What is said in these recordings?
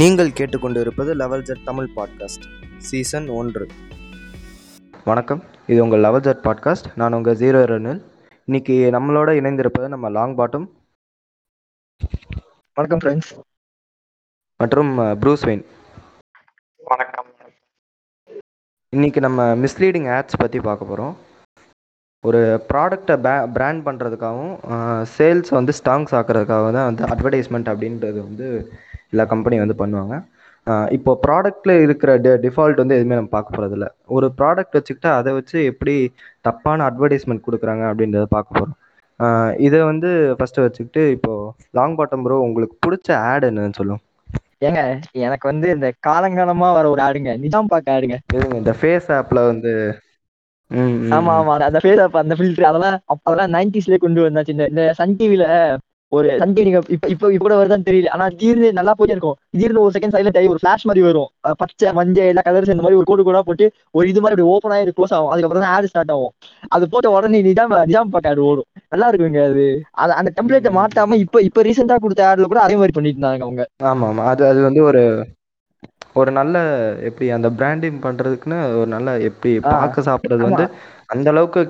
நீங்கள் கேட்டுக்கொண்டிருப்பது level jet Tamil podcast season ஒன்று. வணக்கம் இது உங்கள் லெவல் ஜெட் பாட்காஸ்ட் நான் உங்கள் ஜீரோ ரனில் இன்னைக்கு நம்மளோட இணைந்திருப்பது நம்ம லாங் பாட்டம் வணக்கம் ஃப்ரெண்ட்ஸ் மற்றும் ப்ரூஸ் வெயின் வணக்கம். இன்னைக்கு நம்ம மிஸ்லீடிங் ஆட்ஸ் பற்றி பார்க்க போகிறோம் ஒரு ப்ராடக்டை பே பிராண்ட் பண்ணுறதுக்காகவும் சேல்ஸ் வந்து ஸ்டாங்ஸ் ஆக்கிறதுக்காக தான் வந்து அட்வர்டைஸ்மெண்ட் அப்படின்றது வந்து எல்லா கம்பெனி வந்து பண்ணுவாங்க. இப்போ ப்ராடக்ட்டில் இருக்கிற டி டிஃபால்ட் வந்து எதுவுமே நம்ம பார்க்க போகிறதில்ல ஒரு ப்ராடக்ட் வச்சுக்கிட்டு அதை வச்சு எப்படி தப்பான அட்வர்டைஸ்மெண்ட் கொடுக்குறாங்க அப்படின்றத பார்க்க போகிறோம் இதை வந்து ஃபஸ்ட்டு வச்சுக்கிட்டு இப்போது லாங் பாட்டம் ப்ரோ உங்களுக்கு பிடிச்ச ஆட் என்னன்னு சொல்லும் ஏங்க எனக்கு வந்து இந்த காலங்காலமா வர ஒரு ஆடுங்க. நிஜாம் பாக்க ஆடுங்க. இந்த ஃபேஸ் ஆப்பில் வந்து ஆமா. ஆமா. அந்த ஃபேஸ் ஆப் அந்த ஃபில்டர் அதெல்லாம் அதெல்லாம் நைன்டிஸ்லயே கொண்டு வந்தாச்சு. இந்த இந்த சன் டிவில ஒரு சன் டிவி நீங்க இப்ப இப்ப கூட வருதான்னு தெரியல. ஆனா திடீர்னு நல்லா போயிட்டே இருக்கும். திடீர்னு ஒரு செகண்ட் சைலண்ட் ஆகி ஒரு ஃபிளாஷ் மாதிரி வரும். பச்சை மஞ்சள் எல்லா கலர்ஸ் இந்த மாதிரி ஒரு கோடு கோடா போட்டு ஒரு இது மாதிரி ஓப்பன் ஆகி க்ளோஸ் ஆகும். அதுக்கப்புறம் தான் ஆட் ஸ்டார்ட் ஆகும். அது போட்ட உடனே நிஜாம் நிஜாம் பாக்க ஆடு ஓடும். நல்லா இருக்குங்க அது. அது அந்த டெம்ப்ளேட்டை மாத்தாம இப்ப இப்ப ரீசெண்டா கொடுத்த ஆட்ல கூட அதே மாதிரி பண்ணிட்டு இருந்தாங்க அவங்க. ஆமாம். ஆமாம் அது அது வந்து ஒரு ஒரு நல்ல எப்படி அந்த பிராண்டிங் பண்றதுக்குன்னு ஒரு நல்ல எப்படி பார்க்க சாப்பிட்றது ஆமா. வந்து அந்த அளவுக்கு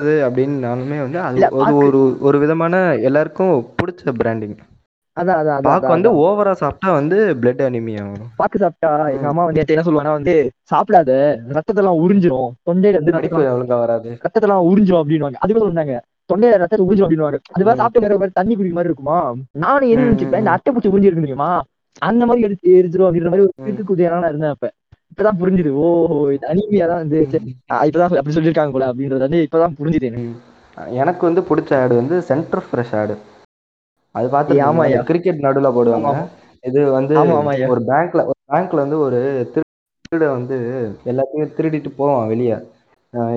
கெட்டது அப்படின்னாலுமே வந்து அது ஒரு ஒரு விதமான எல்லாருக்கும் பிடிச்ச பிராண்டிங் அதான் அதான் அதான், பாக்கு அதான் வந்து ஓவரா சாப்பிட்டா வந்து பிளட் அனிமியா வரும். பாக்கு சாப்பிட்டா எங்க அம்மா வந்து நேத்து என்ன சொல்லுவாங்கன்னா வந்து சாப்பிடாத ரத்தத்தெல்லாம் உறிஞ்சிரும். தொண்டையில வந்து படிப்பு ரத்தம் ஒழுங்கா வராது. ரத்தத்தெல்லாம் உறிஞ்சிரும் அப்படின்னுவாங்க. அதுவே சொன்னாங்க. தொண்டையில ரத்தத்தை உறிஞ்சிரும் அப்படின்னுவாங்க. அதுவே ம். சாப்பிட்டு வேற மாதிரி தண்ணி குடிக்கிற மாதிரி இருக்குமா? நானும் என்ன ம், நினைச்சுப்பேன் இந்த ம். அட்டை பூச்சி உறிஞ்சி இருக்கு தெரியுமா? அந்த மாதிரி எடுத்து எரிஞ்சிரும் அப்படின்ற மாதிரி ஒரு ம். கிறுக்கு குதியான நான் இருந்தேன் அப்ப. இப்பதான் புரிஞ்சுது. ஓ அனிமியா தான் வந்து இப்பதான் அப்படி சொல்லியிருக்காங்க போல அப்படின்றது வந்து இப்பதான் புரிஞ்சுது எனக்கு. வந்து பிடிச்ச ஆடு வந்து சென்டர் ஃப்ரெஷ் ஆடு. அது. பார்த்து கிரிக்கெட் நடுவில் போடுவாங்க. ஆமா. இது வந்து ஆமா ஒரு பேங்க்ல ஒரு பேங்க்ல வந்து ஒரு திருட வந்து எல்லாத்தையும் திருடிட்டு போவான் வெளியே.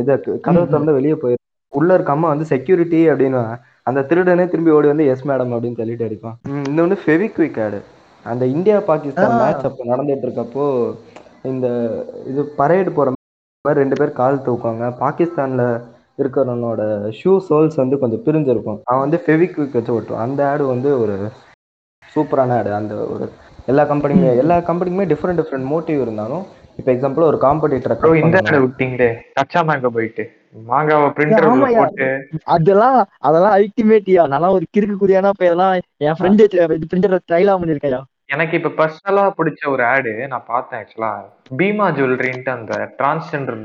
இதை கதவு. திறந்து வெளியே போயிரு. உள்ள இருக்க அம்மா வந்து செக்யூரிட்டி அப்படின்னு அந்த திருடனே திரும்பி ஓடி வந்து எஸ் மேடம் அப்படின்னு சொல்லிட்டு அடிப்பான். ம், இன்னொன்னு ஃபெவிக்விக் ஆடு. அந்த இந்தியா பாகிஸ்தான். மேட்ச் அப்போ நடந்துட்டு இருக்கப்போ இந்த இது பரேடு போற மாதிரி ரெண்டு பேர் கால் தூக்குவாங்க. பாகிஸ்தான்ல இருக்கிறவனோட ஷூ சோல்ஸ் வந்து கொஞ்சம் பிரிஞ்சிருக்கும். அவன் வந்து ஃபெவிக்விக் வச்சு ஓட்டுவான் அந்த ஆடு வந்து ஒரு சூப்பரான ஆடு அந்த ஒரு எல்லா கம்பெனியுமே. எல்லா கம்பெனிக்குமே டிஃப்ரெண்ட் டிஃப்ரெண்ட் மோட்டிவ் இருந்தாலும் இப்போ எக்ஸாம்பிள் ஒரு காம்படிட்டரை இந்த விட்டீங்களே? கச்சா மேங்க போயிட்டு. மாங்காவை ஏய், பிரிண்டர் உள்ள ஆமாய்யா. போட்டு. அதெல்லாம் அதெல்லாம் அல்டிமேட்டியா நல்லா ஒரு கிறுக்கு இப்ப இதெல்லாம் என் ஃப்ரெண்டு பிரிண்டர் ட்ரைலா பண்ணிருக்கையா எனக்கு இப்ப பர்சனலா பிடிச்ச ஒரு ஆடு நான் பார்த்தேன் ஆக்சுவலா பீமா ஜுவல்லரின்ட்டு அந்த டிரான்ஸ்ஜெண்டர்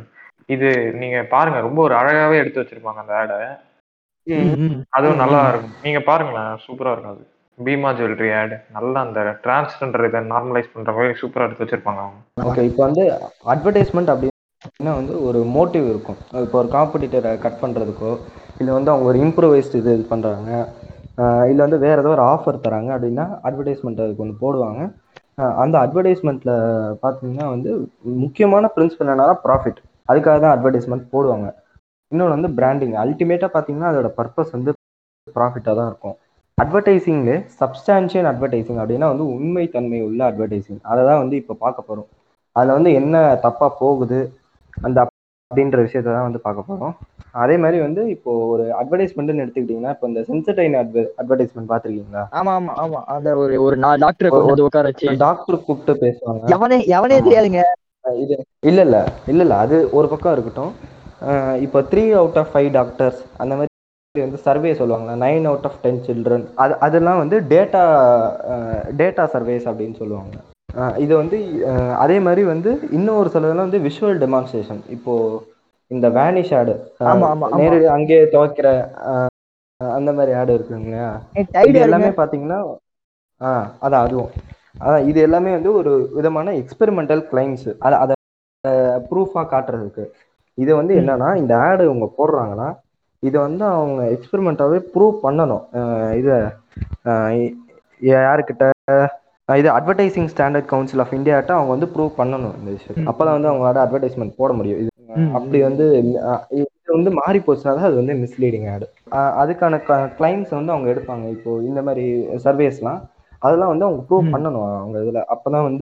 இது நீங்க பாருங்க ரொம்ப ஒரு அழகாவே எடுத்து வச்சிருப்பாங்க அந்த ஆடை அதுவும் நல்லா இருக்கும். நீங்க பாருங்களேன் சூப்பரா இருக்கும் அது. பீமா ஜுவல்லரி ஆடு நல்லா அந்த டிரான்ஸ்ஜெண்டர் இதை நார்மலைஸ் பண்ற மாதிரி சூப்பரா எடுத்து வச்சிருப்பாங்க அவங்க. ஓகே இப்போ வந்து அட்வர்டைஸ்மெண்ட் அப்படின்னா வந்து ஒரு மோட்டிவ் இருக்கும். இப்போ ஒரு காம்படிட்டரை கட் பண்ணுறதுக்கோ இல்லை வந்து அவங்க ஒரு இம்ப்ரூவைஸ்ட் இது இது பண்ணுறாங்க இல்லை வந்து வேறு ஏதோ ஒரு ஆஃபர் தராங்க அப்படின்னா அட்வர்டைஸ்மெண்ட் அதுக்கு ஒன்று போடுவாங்க. அந்த அட்வர்டைஸ்மெண்ட்டில் பார்த்தீங்கன்னா வந்து முக்கியமான பிரின்சிபல் என்னன்னா ப்ராஃபிட் அதுக்காக தான் அட்வர்டைஸ்மெண்ட் போடுவாங்க. இன்னொன்று வந்து பிராண்டிங் அல்டிமேட்டாக பார்த்தீங்கன்னா அதோட பர்பஸ் வந்து ப்ராஃபிட்டாக தான் இருக்கும். அட்வர்டைசிங்லே சப்ஸ்டான்ஷியல் அட்வர்டைஸிங் அப்படின்னா வந்து உண்மைத்தன்மை உள்ள அட்வர்டைசிங் அதை தான் வந்து இப்போ பார்க்க போகிறோம் அதில் வந்து என்ன தப்பாக போகுது? அந்த அப்படின்ற விஷயத்தை தான் வந்து பார்க்க போகிறோம் அதே மாதிரி வந்து இப்போ ஒரு அட்வர்டைஸ்மெண்ட்னு எடுத்துக்கிட்டிங்கன்னா இப்போ இந்த சென்சடைன் அட்வ அட்வர்டைஸ்மெண்ட் பார்த்துருக்கீங்களா? ஆமா ஆமா ஆமா. அந்த ஒரு ஒரு நாலு டாக்டரை உட்கார வச்சு. டாக்டர் கூப்பிட்டு பேசுவாங்க. எவனே எவனே. தெரியாதுங்க. இது இல்லை இல்லை இல்லை இல்லை. அது ஒரு பக்கம் இருக்கட்டும். இப்போ three out of five doctors அந்த மாதிரி வந்து சர்வே சொல்லுவாங்களா? Nine out of ten children அது அதெல்லாம் வந்து டேட்டா டேட்டா சர்வேஸ் அப்படின்னு சொல்லுவாங்க. இது வந்து அதே மாதிரி வந்து இன்னும் ஒரு சிலதெல்லாம் வந்து விஷுவல் டெமான்ஸ்ட்ரேஷன் இப்போ இந்த வேனிஷ் ஆடு ஆமா, ஆமா, ஆமா. நேரடி அங்கேயே துவைக்கிற அந்த மாதிரி ஆடு இருக்குங்க இல்லையா ஏய், tired இது எல்லாமே இருங்க. பார்த்தீங்கன்னா ஆ அதான் அதுவும் அதான் இது எல்லாமே வந்து ஒரு விதமான எக்ஸ்பெரிமெண்டல் கிளைம்ஸ் அதை அதை ப்ரூஃபாக காட்டுறதுக்கு இது வந்து. என்னன்னா இந்த ஆடு அவங்க போடுறாங்கன்னா இதை வந்து அவங்க எக்ஸ்பெரிமெண்ட்டாகவே ப்ரூவ் பண்ணணும் இதை யாருக்கிட்ட இது அட்வர்டைசிங் ஸ்டாண்டர்ட் கவுன்சில் ஆஃப் இந்தியாட்ட அவங்க வந்து ப்ரூவ் பண்ணணும் இந்த விஷயம். அப்பதான் வந்து அவங்களோட அட்வர்டைஸ்மெண்ட் போட முடியும். இது அப்படி வந்து இது வந்து மாறி போச்சுனா தான் அது வந்து மிஸ்லீடிங் ஆடு அதுக்கான கிளைம்ஸ் வந்து அவங்க எடுப்பாங்க. இப்போ இந்த மாதிரி சர்வேஸ்லாம் அதெல்லாம் வந்து அவங்க ப்ரூவ். பண்ணணும் அவங்க இதில். அப்பதான் வந்து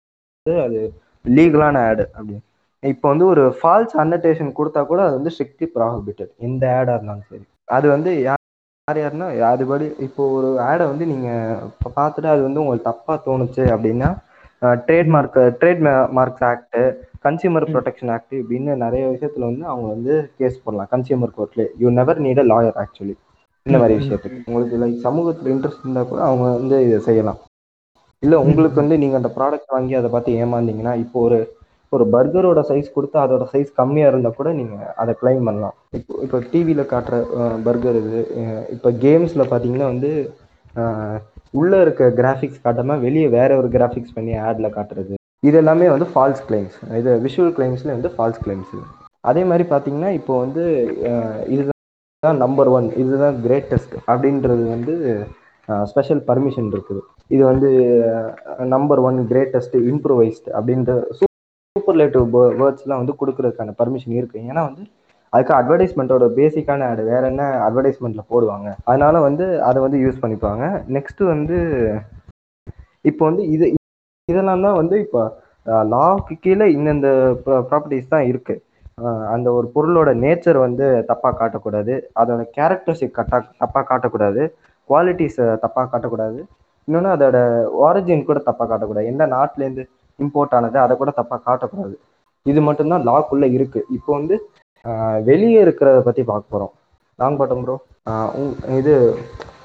அது லீகலான ஆடு அப்படின்னு இப்போ வந்து ஒரு ஃபால்ஸ் அன்னடேஷன் கொடுத்தா கூட அது வந்து ஸ்ட்ரிக்ட்லி ப்ராஹிபிட்டட் எந்த ஆடாக இருந்தாலும் சரி. அது வந்து யார் யார் யாருன்னா அதுபடி இப்போ ஒரு ஆடை வந்து நீங்கள் இப்போ பார்த்துட்டு அது வந்து உங்களுக்கு தப்பாக தோணுச்சு அப்படின்னா trademark trade marks act consumer. Protection act இப்படின்னு நிறைய விஷயத்துல வந்து அவங்க வந்து கேஸ் போடலாம். கன்சியூமர் கோர்ட்ல you never need a lawyer actually இந்த மாதிரி. விஷயத்துக்கு. உங்களுக்கு லைக் சமூகத்துல இன்ட்ரெஸ்ட் இருந்தா கூட அவங்க வந்து இதை செய்யலாம். இல்ல உங்களுக்கு வந்து நீங்க அந்த ப்ராடக்ட் வாங்கி அதை பார்த்து ஏமாந்தீங்கன்னா இப்போ ஒரு ஒரு பர்கரோட சைஸ் கொடுத்து அதோட சைஸ் கம்மியா இருந்தா கூட நீங்க அதை கிளைம் பண்ணலாம். இப்போ இப்போ டிவியில காட்டுற பர்கர் இது இப்போ கேம்ஸ்ல பாத்தீங்கன்னா வந்து உள்ளே உள்ள இருக்க கிராஃபிக்ஸ் காட்டாம வெளியே வேற ஒரு கிராஃபிக்ஸ் பண்ணி ஆட்ல காட்டுறது. இது எல்லாமே வந்து ஃபால்ஸ் கிளைம்ஸ் இது விஷுவல் கிளைம்ஸ்ல வந்து ஃபால்ஸ் கிளைம்ஸ் அதே மாதிரி பாத்தீங்கன்னா இப்போ வந்து இதுதான் நம்பர் ஒன் இதுதான் கிரேட்டஸ்ட் அப்படின்றது வந்து ஸ்பெஷல் பர்மிஷன் இருக்குது. இது வந்து நம்பர் ஒன் கிரேட்டஸ்ட் இம்ப்ரூவைஸ்ட் அப்படின்ற சூப்பர்லேட்டிவ் வேர்ட்ஸ்லாம் வந்து கொடுக்கறதுக்கான பர்மிஷன் இருக்கு. ஏன்னா வந்து அதுக்கு அட்வர்டைஸ்மெண்ட்டோட பேசிக்கான ஆடு வேற என்ன அட்வர்டைஸ்மெண்ட்ல போடுவாங்க? அதனால வந்து அதை வந்து யூஸ் பண்ணிப்பாங்க. நெக்ஸ்ட் வந்து இப்போ வந்து இது இதெல்லாம் தான் வந்து இப்போ லாக்கு கீழே இந்தந்த ப்ராப்பர்ட்டிஸ் தான் இருக்கு. அந்த ஒரு பொருளோட நேச்சர் வந்து தப்பாக காட்டக்கூடாது. அதோட கேரக்டர்ஸை கட்டா தப்பாக காட்டக்கூடாது. குவாலிட்டிஸை தப்பாக காட்டக்கூடாது. இன்னொன்று அதோட ஆரிஜின் கூட தப்பாக காட்டக்கூடாது. எந்த நாட்டிலேருந்து இம்போர்ட் ஆனது அதை கூட தப்பாக காட்டக்கூடாது. இது மட்டும்தான் லாக்குள்ள இருக்கு. இப்போ வந்து வெளியே இருக்கிறத பத்தி பார்க்க போறோம். லாங் பாட்டம் ப்ரோ இது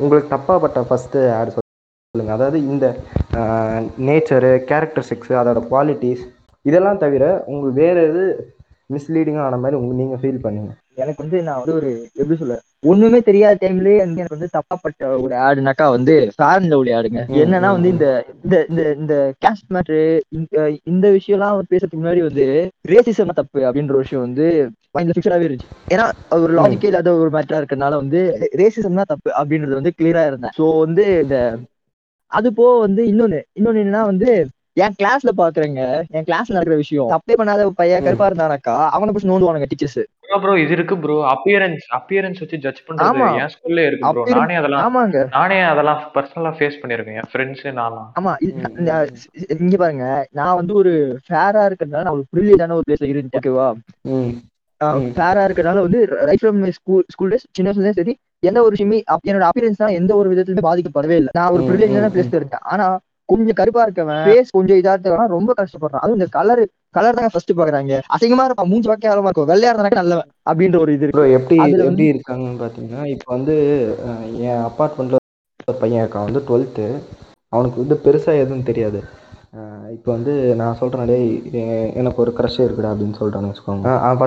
உங்களுக்கு தப்பா பட்ட ஃபர்ஸ்ட் ஆட் சொல்லுங்க. அதாவது இந்த நேச்சரு கேரக்டரிஸ்டிக்ஸ் அதோட குவாலிட்டிஸ் இதெல்லாம் தவிர உங்களுக்கு வேற எது மிஸ்லீடிங்காக ஆன மாதிரி உங்களுக்கு நீங்கள் ஃபீல் பண்ணுங்கள் எனக்கு வந்து நான் வந்து ஒரு எப்படி சொல்ல ஒண்ணுமே தெரியாத டைம்லயே வந்து எனக்கு வந்து தப்பாப்பட்ட ஒரு ஆடுனாக்கா வந்து ஃபேர் அண்ட் லவ்லி ஆடுங்க என்னன்னா வந்து. இந்த இந்த இந்த இந்த கேஸ்ட் மேட்ரு இந்த விஷயம்லாம் அவர் பேசுறதுக்கு முன்னாடி வந்து ரேசிசம் தப்பு அப்படின்ற விஷயம் வந்து மைண்ட்ல ஃபிக்ஸடாவே இருந்துச்சு ஏன்னா ஒரு லாஜிக்கே இல்லாத ஒரு மேட்டரா இருக்கறனால வந்து ரேசிசம் தான் தப்பு அப்படின்றது வந்து கிளியரா இருந்தேன் ஸோ வந்து இந்த அது போக வந்து இன்னொன்னு இன்னொன்னு என்னன்னா வந்து என் கிளாஸ்ல பாக்குறேங்க என் கிளாஸ்ல நடக்கிற விஷயம் தப்பே பண்ணாத பையன். கருப்பா இருந்தானாக்கா அவனை பிடிச்சி நோண்டுவானுங்க டீச்சர்ஸ் ப்ரோ ப்ரோ இது இருக்கு ப்ரோ அப்பியரன்ஸ் அப்பியரன்ஸ் வச்சு ஜட்ஜ் பண்றது. என் ஸ்கூல்ல இருக்கு ப்ரோ நானே அதெல்லாம் ஆமாங்க. நானே அதெல்லாம் பர்சனலா ஃபேஸ் பண்ணிருக்கேன். என் ஃப்ரெண்ட்ஸ் நான்லாம் ஆமா. இங்க பாருங்க. நான் வந்து ஒரு ஃபேரா இருக்கிறதுனால நான் ஒரு ப்ரிவிலேஜான ஒரு பிளேஸ்ல இருந்துச்சு ஓகேவா. ஃபேரா இருக்கிறதுனால வந்து right from school school days சின்ன வயசுல சரி எந்த ஒரு விஷயமே என்னோட அப்பியரன்ஸ் எந்த ஒரு விதத்துலயுமே பாதிக்கப்படவே இல்லை. நான் ஒரு ப்ரிவிலேஜான பிளேஸ்ல இருக்கேன் ஆனா கொஞ்சம் கருப்பா இருக்கவன் ஃபேஸ் கொஞ்சம் இதா இருக்கவன் ரொம்ப கஷ்டப்படுறான். அதுவும் இந்த கலர் கலர் தான் ஃபர்ஸ்ட் பாக்குறாங்க. அசிங்கமா இருப்பான். மூஞ்சி பார்க்க ஆரமா இருக்கும் வெள்ளையா இருந்தாக்க நல்லவன் அப்படின்ற ஒரு இது இருக்கு. எப்படி எப்படி இருக்காங்கன்னு பார்த்தீங்கன்னா இப்போ வந்து என் அப்பார்ட்மெண்ட்ல ஒரு பையன் இருக்கான். வந்து டுவெல்த்து அவனுக்கு வந்து பெருசாக எதுவும் தெரியாது. இப்போ வந்து நான் டேய் எ- எனக்கு ஒரு க்ரஷ் இருக்குடா அப்படின்னு சொல்லிட்டான்னு வச்சுக்கோங்க.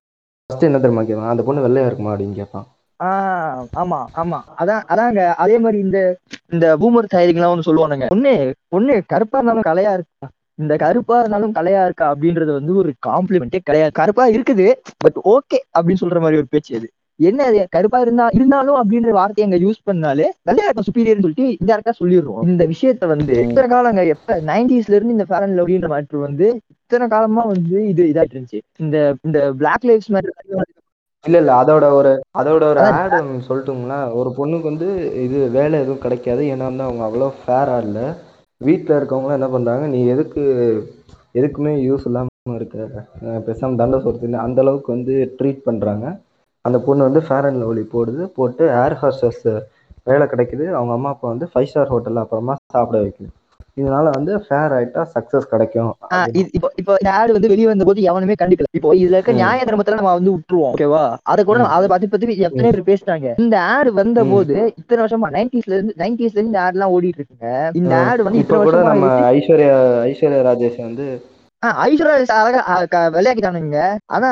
ஃபஸ்ட்டு என்ன தெரியுமா கேட்பான் அந்த பொண்ணு வெள்ளையா இருக்குமா? அப்படின்னு கேட்பான் ஆஹ் ஆமா ஆமா. அதான் அதாங்க. அதே மாதிரி இந்த இந்த பூமர் தயாரிகள்லாம் ஒண்ணு சொல்லுவானுங்க. ஒண்ணு ஒண்ணு கருப்பா இருந்தாலும் கலையா இருக்கா? இந்த கருப்பா இருந்தாலும் கலையா இருக்கா அப்படின்றது வந்து ஒரு காம்ப்ளிமெண்டே கிடையாது. கருப்பா இருக்குது பட் ஓகே அப்படின்னு சொல்ற மாதிரி ஒரு பேச்சு அது. என்ன அது? கருப்பா இருந்தா இருந்தாலும் அப்படின்ற வார்த்தையை அங்க யூஸ் பண்ணாலே கலையா இருக்கும் சுப்பீரியர்னு சொல்லிட்டு இந்த யாருக்கா சொல்லிடுறோம். இந்த விஷயத்த வந்து இத்தனை காலங்க எப்ப? நைன்டிஸ்ல இருந்து இந்த ஃபேரன் அண்ட் லவ்லின்ற மேட்ரு வந்து இத்தனை காலமா வந்து இது இதாயிட்டு இருந்துச்சு. இந்த இந்த பிளாக் லைஃப்ஸ் மேட்டர் இல்ல இல்ல. அதோட ஒரு அதோட ஒரு ஆட் ஒன்று சொல்லட்டுங்களா? ஒரு பொண்ணுக்கு வந்து இது வேலை எதுவும் கிடைக்காது. ஏன்னா வந்து அவங்க அவ்வளோ ஃபேரா இல்லை. வீட்டில் இருக்கவங்களாம் என்ன பண்றாங்க? நீ எதுக்கு எதுக்குமே யூஸ் இல்லாம இருக்க அஹ் பேசாம தண்டை சொத்து அந்த அளவுக்கு வந்து ட்ரீட் பண்றாங்க. அந்த பொண்ணு வந்து ஃபேர் அண்ட் லவ்லி போடுது. போட்டு ஏர் ஹாஸ்டஸ் வேலை கிடைக்குது. அவங்க அம்மா அப்பா வந்து ஃபைவ் ஸ்டார் ஹோட்டல்ல அப்புறமா சாப்பிட வைக்குது. இதனால வந்து ஃபேர் ஆயிட்டா சக்சஸ் கிடைக்கும். இப்போ இப்போ இந்த ஆடு வந்து வெளியே வந்த போது எவனுமே கண்டுக்கல. இப்போ இதுல இருக்க. நியாய தர்மத்துல நம்ம வந்து விட்டுருவோம் ஓகேவா அதை கூட. அதை பத்தி பத்தி எத்தனை பேர் பேசிட்டாங்க? இந்த ஆடு வந்த. போது இத்தனை வருஷமா நைன்டிஸ்ல இருந்து நைன்டிஸ்ல இருந்து இந்த ஆட் எல்லாம் ஓடிட்டு இருக்குங்க. இந்த. ஆடு வந்து இப்ப கூட நம்ம. ஐஸ்வர்யா ஐஸ்வர்யா ராஜேஷ் வந்து ஐஸ்வர்யா அழகா விளையாக்கிட்டானுங்க ஆனா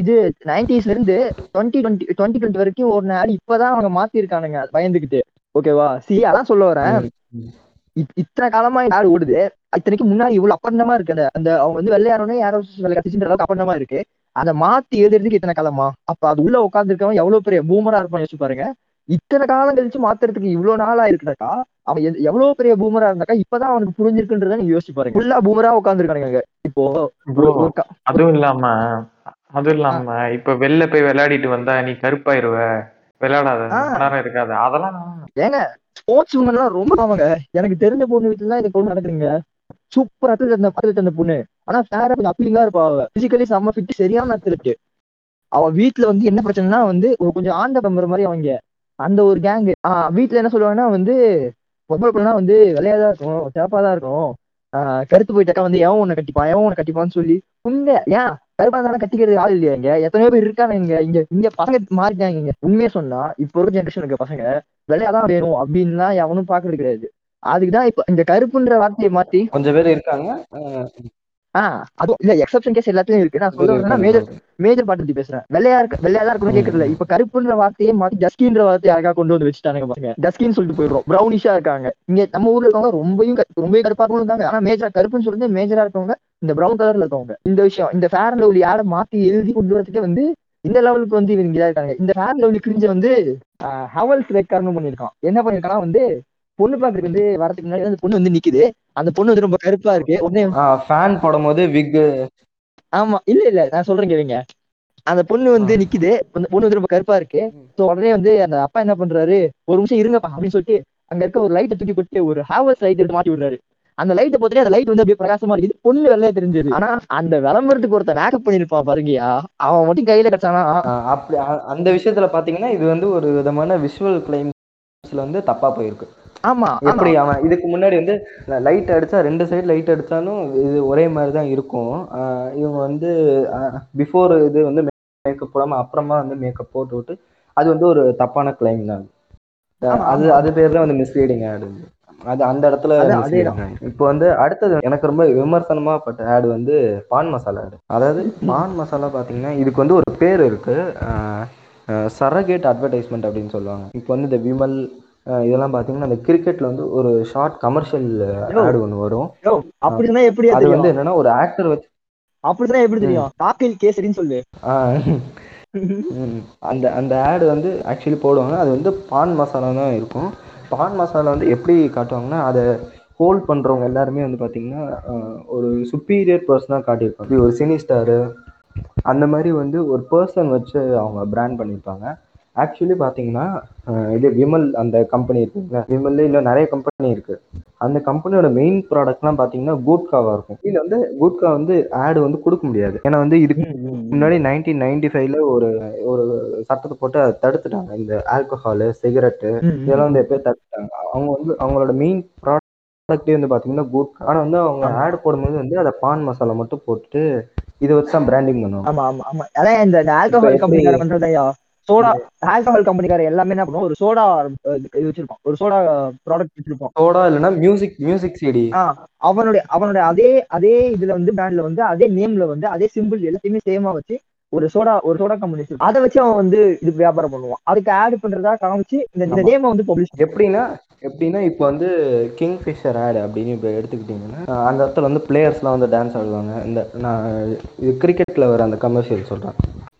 இது நைன்டிஸ்ல இருந்து டுவெண்ட்டி டுவெண்ட்டி டுவெண்ட்டி டுவெண்ட்டி வரைக்கும் ஒரு ஆடு இப்பதான் அவங்க மாத்தி இருக்கானுங்க பயந்துகிட்டு ஓகேவா சி அதான் சொல்ல வரேன். இத்தனை காலமா ஆடு ஓடுது? இத்தனைக்கு முன்னாடி இவ்வளவு அப்பண்டமா இருக்கு. அந்த அந்த அவங்க வந்து வெள்ளையாரனே யாரோ வேலை கட்டிச்சுன்ற அளவுக்கு அப்பண்டமா இருக்கு. அதை மாத்தி எழுதுறதுக்கு இத்தனை காலமா? அப்ப அது உள்ள உட்காந்துருக்கவன் எவ்வளவு பெரிய பூமரா இருப்பான் யோசிச்சு பாருங்க. இத்தனை காலம் கழிச்சு மாத்துறதுக்கு இவ்வளவு நாளா இருக்குனாக்கா அவன் எவ்வளவு பெரிய பூமரா இருந்தாக்கா இப்பதான் அவனுக்கு புரிஞ்சிருக்குன்றத நீங்க யோசிச்சு பாருங்க. ஃபுல்லா பூமரா உட்காந்துருக்கானுங்க இப்போ அதுவும் இல்லாம அதுவும் இல்லாம இப்ப வெளில போய் விளையாடிட்டு வந்தா நீ கருப்பாயிருவ. விளையாடாத. இருக்காது. அதெல்லாம் ஏங்க ஸ்போர்ட்ஸ் உமன் எல்லாம் ரொம்ப பாவங்க எனக்கு தெரிஞ்ச பொண்ணு வீட்டுல தான் இந்த பொண்ணு நடக்குதுங்க. சூப்பர் அத்லட் அந்த அத்லட் அந்த பொண்ணு. ஆனா ஃபேரா கொஞ்சம் அப்பீலிங்கா இருப்பா அவ. பிசிக்கலி செம்ம ஃபிட் சரியான அத்லட் அவ வீட்டுல வந்து என்ன பிரச்சனைனா வந்து ஒரு கொஞ்சம் ஆண்ட பம்புற மாதிரி அவங்க. அந்த ஒரு கேங் ஆஹ் வீட்டுல என்ன சொல்லுவாங்கன்னா வந்து பொம்பளை பிள்ளைனா வந்து விளையாதா தான் இருக்கும் சிறப்பா தான் இருக்கும். ஆஹ் கருத்து போயிட்டாக்கா வந்து எவன் உன்னை கட்டிப்பான் எவன் உன்னை கட்டிப்பான்னு சொல்லி. உண்மை. ஏன்? கருப்பா தானே கட்டிக்கிறது ஆள் இல்லையா இங்க? எத்தனையோ பேர் இருக்காங்க இங்க. இங்க இங்க பசங்க மாறிட்டாங்க இங்க. உண்மையை சொன்னா இப்போ ஒரு ஜென்ரேஷன் இருக்க பசங்க வெள்ளையாதான் வேணும் அப்படின்லாம் எவனும் பாக்குறது கிடையாது. அதுக்குதான் இப்ப இந்த கருப்புன்ற வார்த்தையை மாத்தி கொஞ்சம் பேர் இருக்காங்க. ஆஹ் அதுவும் இல்ல எக்ஸப்ஷன் கேஸ் எல்லாத்துலயும் இருக்கு. நான் சொல்றேன்னா மேஜர் மேஜர் பார்ட் பத்தி பேசுறேன். வெள்ளையா இருக்க வெள்ளையா தான் இருக்கணும் கேக்குறதுல இப்ப கருப்புன்ற வார்த்தையே மாத்தி டஸ்கின்ற வார்த்தையை அழகா கொண்டு வந்து வச்சுட்டானுங்க பாருங்க. டஸ்கின்னு சொல்லிட்டு போயிடுறோம். ப்ரௌனிஷா இருக்காங்க. இங்க நம்ம ஊர்ல இருக்கவங்க ரொம்பவும் ரொம்பவே கருப்பா இருக்கவங்க இருக்காங்க. ஆனா மேஜரா கருப்புன்னு சொல்லிட்டு மேஜரா இருக்கவங்க இந்த ப்ரௌன் கலர்ல இருக்கவங்க. இந்த விஷயம் இந்த ஃபேர் அண்ட் லவ்லி ஆட மாத்தி எழுதி கொண்டு வரதுக்கே வந்து இந்த லெவலுக்கு வந்து இவங்க இதா இருக்காங்க. இந்த ஃபேர் அண்ட் லவ்லி கிரிஞ்ச வந்து ஹவல்ஸ் ரெக்கார்ட்னு பண்ணிருக்கான் என்ன பண்ணிருக்கான்னா வந்து பொண்ணு பாக்குறதுக்கு வந்து வரதுக்கு முன்னாடி அந்த பொண்ணு வந்து நிக்குது. அந்த பொண்ணு வந்து ரொம்ப கருப்பா இருக்கு. உடனே ஃபேன் போடும்போது விக் ஆமா இல்ல இல்ல நான் சொல்றேன் கேளுங்க. அந்த பொண்ணு வந்து நிக்குது. அந்த பொண்ணு வந்து ரொம்ப கருப்பா இருக்கு. சோ உடனே வந்து அந்த அப்பா என்ன பண்றாரு? ஒரு நிமிஷம் இருங்கப்பா அப்படின்னு சொல்லிட்டு அங்க இருக்க ஒரு லைட்டை தூக்கி போட்டு ஒரு ஹேவர்ஸ் லைட் எடுத்து மாட்டி விடுறாரு. அந்த லைட்டை போட்டுட்டு அந்த லைட் வந்து அப்படியே பிரகாசமா இருக்குது. பொண்ணு வெள்ளையா தெரிஞ்சது. ஆனா அந்த விளம்பரத்துக்கு ஒருத்தன் மேக்கப் பண்ணிருப்பான் பாருங்கயா அவன் மட்டும் கையில கிடைச்சானா? அப்படி அந்த விஷயத்துல பாத்தீங்கன்னா இது வந்து ஒரு விதமான விஷுவல் கிளைம்ஸ்ல வந்து தப்பா போயிருக்கு. ஆமா எப்படி அவன் இதுக்கு முன்னாடி வந்து லைட் அடிச்சா ரெண்டு சைடு லைட் அடிச்சாலும் இது ஒரே மாதிரி தான் இருக்கும் இவங்க வந்து பிஃபோர் இது வந்து மேக்கப் போடாம அப்புறமா வந்து மேக்கப் போட்டு விட்டு அது வந்து ஒரு தப்பான கிளைம் தான். அது. அது பேர் தான் வந்து மிஸ்லீடிங் ஆடு அது அந்த இடத்துல அது-. இப்போ வந்து அடுத்தது எனக்கு ரொம்ப விமர்சனமா பட்ட ஆடு வந்து பான் மசாலா ஆடு அதாவது பான் மசாலா பாத்தீங்கன்னா இதுக்கு வந்து ஒரு பேர் இருக்கு. சரகேட் அட்வர்டைஸ்மெண்ட் அப்படின்னு சொல்லுவாங்க. இப்போ வந்து இந்த விமல் இதெல்லாம் பாத்தீங்கன்னா அந்த கிரிக்கெட்ல வந்து ஒரு ஷார்ட் கமர்ஷியல் ஆடு ஒன்று வரும். அப்படின்னா எப்படியா அது வந்து என்னன்னா ஒரு ஆக்டர் வச்சு அப்படிதான் எப்படி தெரியும்? காக்கில் கேசரின்னு சொல்லு. அந்த அந்த ஆடு வந்து ஆக்சுவலி போடுவாங்க. அது வந்து பான் மசாலா தான் இருக்கும். பான் மசாலா வந்து எப்படி காட்டுவாங்கன்னா அதை ஹோல்ட் பண்ணுறவங்க எல்லாருமே வந்து பார்த்திங்கன்னா ஒரு சுப்பீரியர் பர்சனாக காட்டியிருப்பாங்க. இப்படி ஒரு சினி ஸ்டாரு அந்த மாதிரி வந்து ஒரு பர்சன் வச்சு அவங்க பிராண்ட் பண்ணியிருப்பாங்க. ஆக்சுவலி பார்த்தீங்கன்னா இது விமல் அந்த கம்பெனி இருக்குங்களா விமல்ல இன்னும் நிறைய கம்பெனி இருக்கு. அந்த கம்பெனியோட மெயின் ப்ராடக்ட்லாம் பார்த்தீங்கன்னா கூட்காவா இருக்கும். இதுல வந்து கூட்கா வந்து ஆடு வந்து கொடுக்க முடியாது. ஏன்னா வந்து இதுக்கு முன்னாடி நைன்டீன் நைன்டி ஃபைவ்ல ஒரு ஒரு சட்டத்தை போட்டு அதை தடுத்துட்டாங்க. இந்த ஆல்கஹாலு சிகரெட்டு இதெல்லாம் வந்து எப்பயோ தடுத்துட்டாங்க. அவங்க வந்து அவங்களோட மெயின் ப்ராடக்டே வந்து பாத்தீங்கன்னா குட் ஆனா வந்து அவங்க ஆட் போடும்போது வந்து அதை பான் மசாலா மட்டும் போட்டுட்டு இதை வச்சு தான் பிராண்டிங் பண்ணுவாங்க. ஆமா ஆமா ஆமா. அதான் இந்த ஆல்கஹால் கம்பெனிக்கார பண்றதையா சோடா ஆல்கஹால் கம்பெனிக்கார எல்லாமே என்ன பண்ணுவோம்? ஒரு சோடா இது வச்சிருப்பான் ஒரு சோடா ப்ராடக்ட் வச்சிருப்பான் சோடா இல்லைன்னா மியூசிக் மியூசிக் சிடி அவனுடைய அவனுடைய அதே அதே இதுல வந்து பிராண்ட்ல வந்து அதே நேம்ல வந்து அதே சிம்பிள் எல்லாத்தையுமே சேமா வச்சு ஒரு சோடா ஒரு சோடா கம்பெனி அதை வச்சு அவன் வந்து இது வியாபாரம் பண்ணுவான். அதுக்கு ஆட் பண்றதா காமிச்சு இந்த. நேமை வந்து பப்ளிஷ் எப்படின்னா எப்படின்னா இப்போ வந்து கிங் ஃபிஷர் ஆட் அப்படின்னு இப்போ எடுத்துக்கிட்டிங்கன்னா அந்த இடத்துல வந்து பிளேயர்ஸ்லாம் வந்து டான்ஸ் ஆடுவாங்க. இந்த நான் இது கிரிக்கெட்டில் வர அந்த கமர்ஷியல் சொல்கிறேன்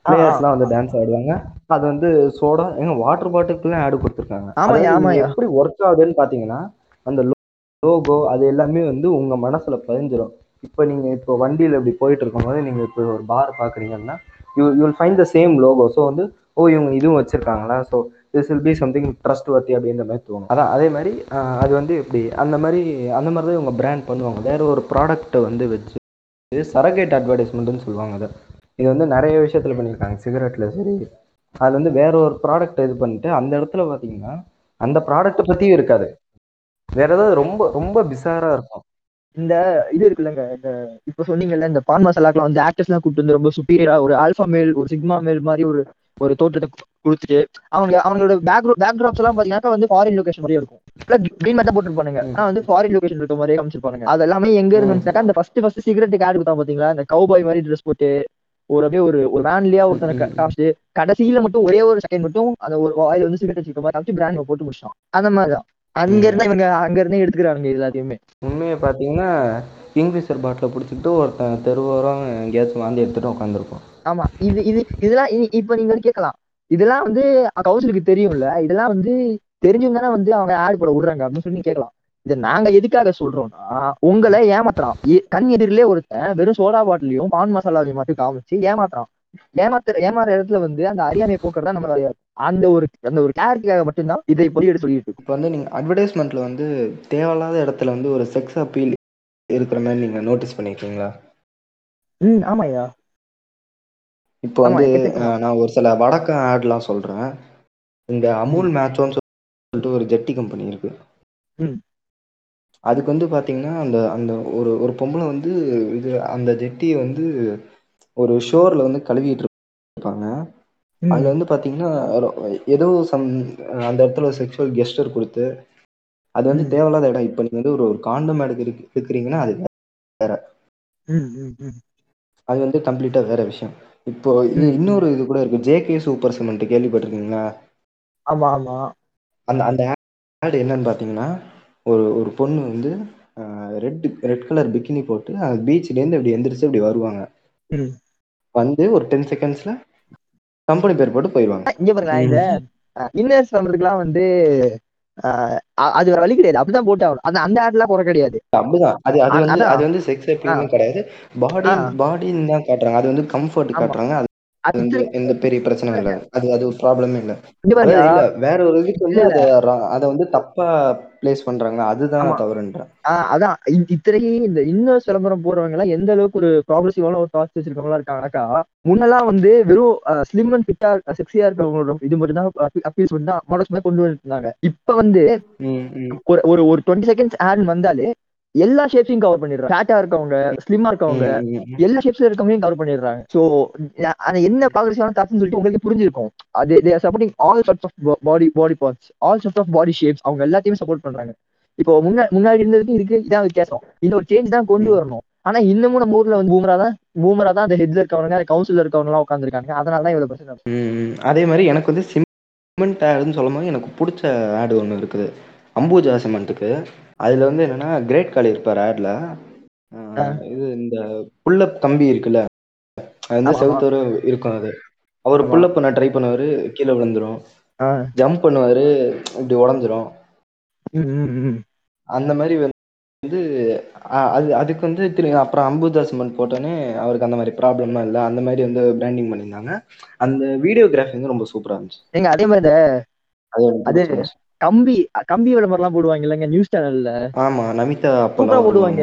பிளேயர்ஸ்லாம் வந்து டான்ஸ் ஆடுவாங்க. அது வந்து சோடா எங்க வாட்டர் பாட்டிலுக்குலாம் ஆடு கொடுத்துருக்காங்க. இது ஆமாய்யா. எப்படி ஒர்க் ஆகுதுன்னு பார்த்தீங்கன்னா அந்த லோகோ அது எல்லாமே வந்து உங்க மனசுல பதிஞ்சிரும். இப்போ நீங்க இப்போ வண்டியில இப்படி போயிட்டு இருக்கும்போது நீங்க இப்போ ஒரு பார் பாக்குறீங்கன்னா you you'll find the same logo so வந்து ஓ இவங்க இதுவும் வச்சுருக்காங்களா? So this will be something trustworthy அப்படின்ற மாதிரி தோணும். அதான் அதே மாதிரி அது வந்து இப்படி அந்த மாதிரி அந்த மாதிரி தான் இவங்க பிராண்ட் பண்ணுவாங்க. வேற ஒரு ப்ராடக்ட்டை வந்து வச்சு இது சரகேட் அட்வர்டைஸ்மெண்ட்னு சொல்லுவாங்க அதை. இது வந்து நிறைய விஷயத்தில் பண்ணியிருக்காங்க. சிகரெட்டில் சரி. அது வந்து வேற ஒரு ப்ராடக்ட் இது பண்ணிட்டு அந்த இடத்துல பார்த்தீங்கன்னா அந்த ப்ராடக்ட்டை பற்றியும் இருக்காது. வேற ஏதாவது ரொம்ப ரொம்ப பிசாராக இருக்கும். இந்த இது இருக்குல்லங்க இந்த இப்ப சொன்னீங்கல்ல இந்த பான் மசாலாக்கெல்லாம் வந்து ஆக்டர்ஸ் எல்லாம் கூப்பிட்டு வந்து ரொம்ப சுப்பீரியரா ஒரு ஆல்பா மேல் ஒரு சிக்மா மேல் மாதிரி ஒரு ஒரு தோற்றத்தை கொடுத்துட்டு அவங்க அவங்களோட பேக் பேக் ட்ராப்ஸ் எல்லாம் பாத்தீங்கன்னா வந்து ஃபாரின் லொகேஷன் மாதிரியே இருக்கும். கிரீன் மேட்டா போட்டுருப்பானுங்க. ஆனா வந்து ஃபாரின் லொகேஷன் இருக்க மாதிரியே காமிச்சிருப்பானுங்க. அது எல்லாமே எங்க இருந்துச்சுனாக்கா அந்த ஃபர்ஸ்ட் ஃபர்ஸ்ட் சிகரெட்டுக்கு ஆட் கொடுத்தா பாத்தீங்களா? இந்த கவுபாய் மாதிரி ட்ரெஸ் போட்டு ஒரு அப்படியே ஒரு ஒரு வேன்லயா ஒருத்தனை காமிச்சு கடைசியில மட்டும் ஒரே ஒரு செகண்ட் மட்டும் அந்த ஒரு வாயில வந்து சிகரெட் வச்சிருக்க மாதிரி காமிச்சு பிராண்ட் போட்டு முடிச்சான் அந்த மாதிரிதான். அங்க இருந்தா இவங்க அங்க இருந்தே எடுத்துக்கிறாங்க இது எல்லாத்தையுமே. உண்மையை பார்த்தீங்கன்னா கிங்ஃபிஷர் பாட்டில் பிடிச்சிக்கிட்டு ஒருத்தன் தெருவோரம் எங்கேயாச்சும் வாந்தி எடுத்துட்டு உட்காந்துருப்போம் ஆமா. இது இது இதெல்லாம் இ- இப்ப நீங்க கேட்கலாம். இதெல்லாம் வந்து கவுன்சிலுக்கு தெரியும்ல. இதெல்லாம் வந்து தெரிஞ்சும் தானே வந்து அவங்க ஆட் போட விடுறாங்க அப்படின்னு சொல்லி கேட்கலாம். இதை நாங்க எதுக்காக சொல்றோம்னா உங்களை ஏமாத்துறான். கண் எதிரிலே ஒருத்தன் வெறும் சோடா பாட்டிலையும் பான் மசாலாவையும் மட்டும் காமிச்சு ஏமாத்துறான். ஏமாத்துற ஏமாற இடத்துல வந்து அந்த அறியாமையை போக்குறதா நம்ம. அந்த ஒரு அந்த ஒரு கிளாரிட்டிக்காக மட்டும்தான் இதை இப்படி எடுத்து சொல்லிட்டு இப்போ வந்து நீங்கள் அட்வர்டைஸ்மெண்ட்டில் வந்து தேவையில்லாத இடத்துல வந்து ஒரு செக்ஸ் அப்பீல் இருக்கிற மாதிரி நீங்கள் நோட்டீஸ் பண்ணியிருக்கீங்களா ம் ஆமாய்யா. இப்போ வந்து நான் ஒரு சில வடக்க ஆட்லாம் சொல்கிறேன் இந்த அமுல் மேட்சோன்னு சொல்லிட்டு ஒரு ஜெட்டி கம்பெனி இருக்கு. அதுக்கு வந்து பாத்தீங்கன்னா அந்த அந்த ஒரு ஒரு பொம்பள வந்து இது அந்த ஜெட்டிய வந்து ஒரு ஷோர்ல வந்து கழுவிட்டு இருப்பாங்க. அதுல வந்து பாத்தீங்கன்னா ஏதோ சம் அந்த இடத்துல செக்சுவல் கெஸ்டர் குடுத்து அது வந்து தேவையில்லாத இடம். இப்ப நீங்க வந்து ஒரு ஒரு காண்டம் எடு எடுக்குறீங்கன்னா அது வேற. அது வந்து கம்ப்ளீட்டா வேற விஷயம். இப்போ இது இன்னொரு இது கூட இருக்கு. ஜே கே சூப்பர் சிமெண்ட் கேள்விப்பட்டிருக்கீங்களா? ஆமா ஆமா. அந்த அந்த ஆட் என்னன்னு பாத்தீங்கன்னா ஒரு ஒரு பொண்ணு வந்து ரெட் ரெட் கலர் பிக்கினி போட்டு அந்த பீச்ல இருந்து இப்டி எந்திரிச்சு இப்டி வருவாங்க. வந்து ஒரு டென் செகண்ட்ஸ்ல கம்பெனி பேர் போட்டு போயிருவாங்க. இங்க பாருங்க இந்த இன்னர்ஸ் பண்றதுக்கெல்லாம் வந்து அது வேற வழி கிடையாது. அப்படிதான் போட்டு ஆகணும். அந்த அந்த ஆட்லாம் குறை கிடையாது. அப்படிதான். அது அது வந்து அது வந்து செக்ஸ் அப்பீல்னு கிடையாது. பாடி பாடின்னு தான் காட்டுறாங்க. அது வந்து கம்ஃபர்ட் காட்டுறாங்க. அது எந்த பெரிய பிரச்சனையும் இல்ல. அது அது ஒரு ப்ராப்ளமே இல்ல. வேற ஒரு இதுக்கு வந்து அத வந்து தப்பா பிளேஸ் பண்றாங்க அதுதான் தவறுன்றேன். அதான். இத்தனைக்கு இந்த இன்னர்ஸ் விளம்பரம் போடுறவங்க எல்லாம் எந்த அளவுக்கு ஒரு ப்ராக்ரஸிவான ஒரு தாட்ஸ் வச்சிருக்கவங்களா இருக்காங்கனாக்கா முன்னெல்லாம் வந்து வெறும் ஸ்லிம் அண்ட் ஃபிட்டா செக்ஸியா இருக்கிறவங்களோட இது மட்டும் தான் அப்பீல்ஸ் பண்ணி தான் மாடல்ஸ் கொண்டு வந்துருந்தாங்க இப்ப வந்து ஒரு ஒரு டுவெண்ட்டி செகண்ட்ஸ் ஆட் வந்தாலே எல்லா ஷேப்ஸையும் கவர் பண்ணிடுறாங்க. ஃபேட்டா இருக்கவங்க ஸ்லிம்மா இருக்கவங்க. எல்லா ஷேப்ஸ்ல இருக்கவங்களையும் கவர் பண்ணிடுறாங்க. சோ என்ன ப்ராக்ரஸிவான தாட்ஸ்னு சொல்லிட்டு உங்களுக்கு புரிஞ்சிருக்கும். அது they supporting all sorts of body body parts all sorts of body shapes அவங்க எல்லாத்தையுமே சப்போர்ட் பண்றாங்க. இப்போ முன்னா முன்னாடி இருந்ததுக்கு இதுக்கு இதான் வித்தியாசம். இந்த ஒரு சேஞ்ச் தான் கொண்டு. வரணும். ஆனா இன்னமும் நம்ம ஊர்ல வந்து பூமரா தான் பூமரா தான் அந்த ஹெட்ல இருக்கவங்க கவுன்சில் இருக்கவங்க எல்லாம் உட்காந்துருக்காங்க அதனால தான் இவ்வளவு பிரச்சனை. அதே மாதிரி எனக்கு வந்து சிமெண்ட் ஆடுன்னு சொல்லும் போது எனக்கு பிடிச்ச ஆடு ஒன்று இருக்குது. அம்பூஜா சிமெண்ட்டுக்கு அதுல வந்து என்னன்னா கிரேட் காலி இருப்பார் ஆட்ல. இது இந்த புல்லப் கம்பி இருக்குல்ல அது வந்து செவுத்தோர இருக்கும் அது. அவர் புல்லப் பண்ண ட்ரை பண்ணுவாரு கீழே விழுந்துரும். ஜம்ப் பண்ணுவாரு இப்படி உடஞ்சிரும். அந்த மாதிரி வந்து அது அதுக்கு வந்து திரு அப்புறம் அம்புஜா சிமெண்ட் போட்டோன்னே அவருக்கு அந்த மாதிரி ப்ராப்ளம்லாம் இல்லை. அந்த மாதிரி வந்து பிராண்டிங் பண்ணியிருந்தாங்க. அந்த வீடியோகிராஃபி வந்து ரொம்ப சூப்பரா இருந்துச்சு. அதே மாதிரி அது கம்பி கம்பி விளம்பரம் எல்லாம் போடுவாங்க இல்லைங்க நியூஸ் சேனல்ல ஆமா நமிதா சூப்பரா போடுவாங்க.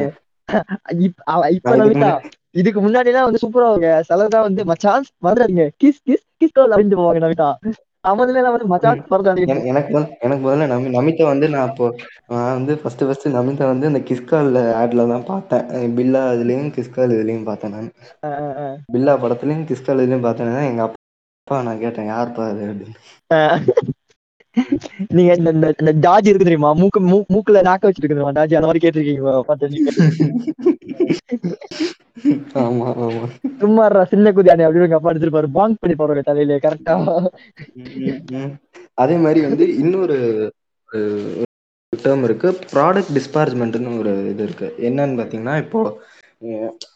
இப்ப நமிதா. இதுக்கு முன்னாடி எல்லாம் வந்து சூப்பரா அவங்க சிலர்தான் வந்து மச்சான் மறந்துடாதீங்க. கிஸ் கிஸ் கிஸ் கால் அப்படின்னு போவாங்க நமிதா. எனக்கு எனக்கு முதல்ல நமி நமிதா வந்து நான் அப்போ நான் வந்து ஃபர்ஸ்ட் ஃபர்ஸ்ட் நமிதா வந்து இந்த கிஸ்கால் ஆட்ல தான் பார்த்தேன். பில்லா இதுலயும் கிஸ்கால் இதுலயும் பார்த்தேன் நான். பில்லா படத்துலயும் கிஸ்கால் இதுலயும் பார்த்தேன். எங்க அப்பா நான் கேட்டேன் யாருப்பா அது அப்படின்னு. நீங்க இந்த இந்த- டாஜ் இருக்கு தெரியுமா? மூக்கு மூக்குல நாக்க வச்சிட்டு இருக்கு தெரியுமா? டாஜ் அந்த மாதிரி கேட்டிருக்கீங்க சும்மா சின்ன குதியானே அப்படின்னு அப்பா எடுத்துருப்பாரு பாங்க் பண்ணி போறவங்க தலையில கரெக்டா. அதே மாதிரி வந்து இன்னொரு டேர்ம் இருக்கு ப்ராடக்ட் டிஸ்பார்ஜ்மெண்ட்னு ஒரு இது இருக்கு. என்னன்னு பாத்தீங்கன்னா இப்போ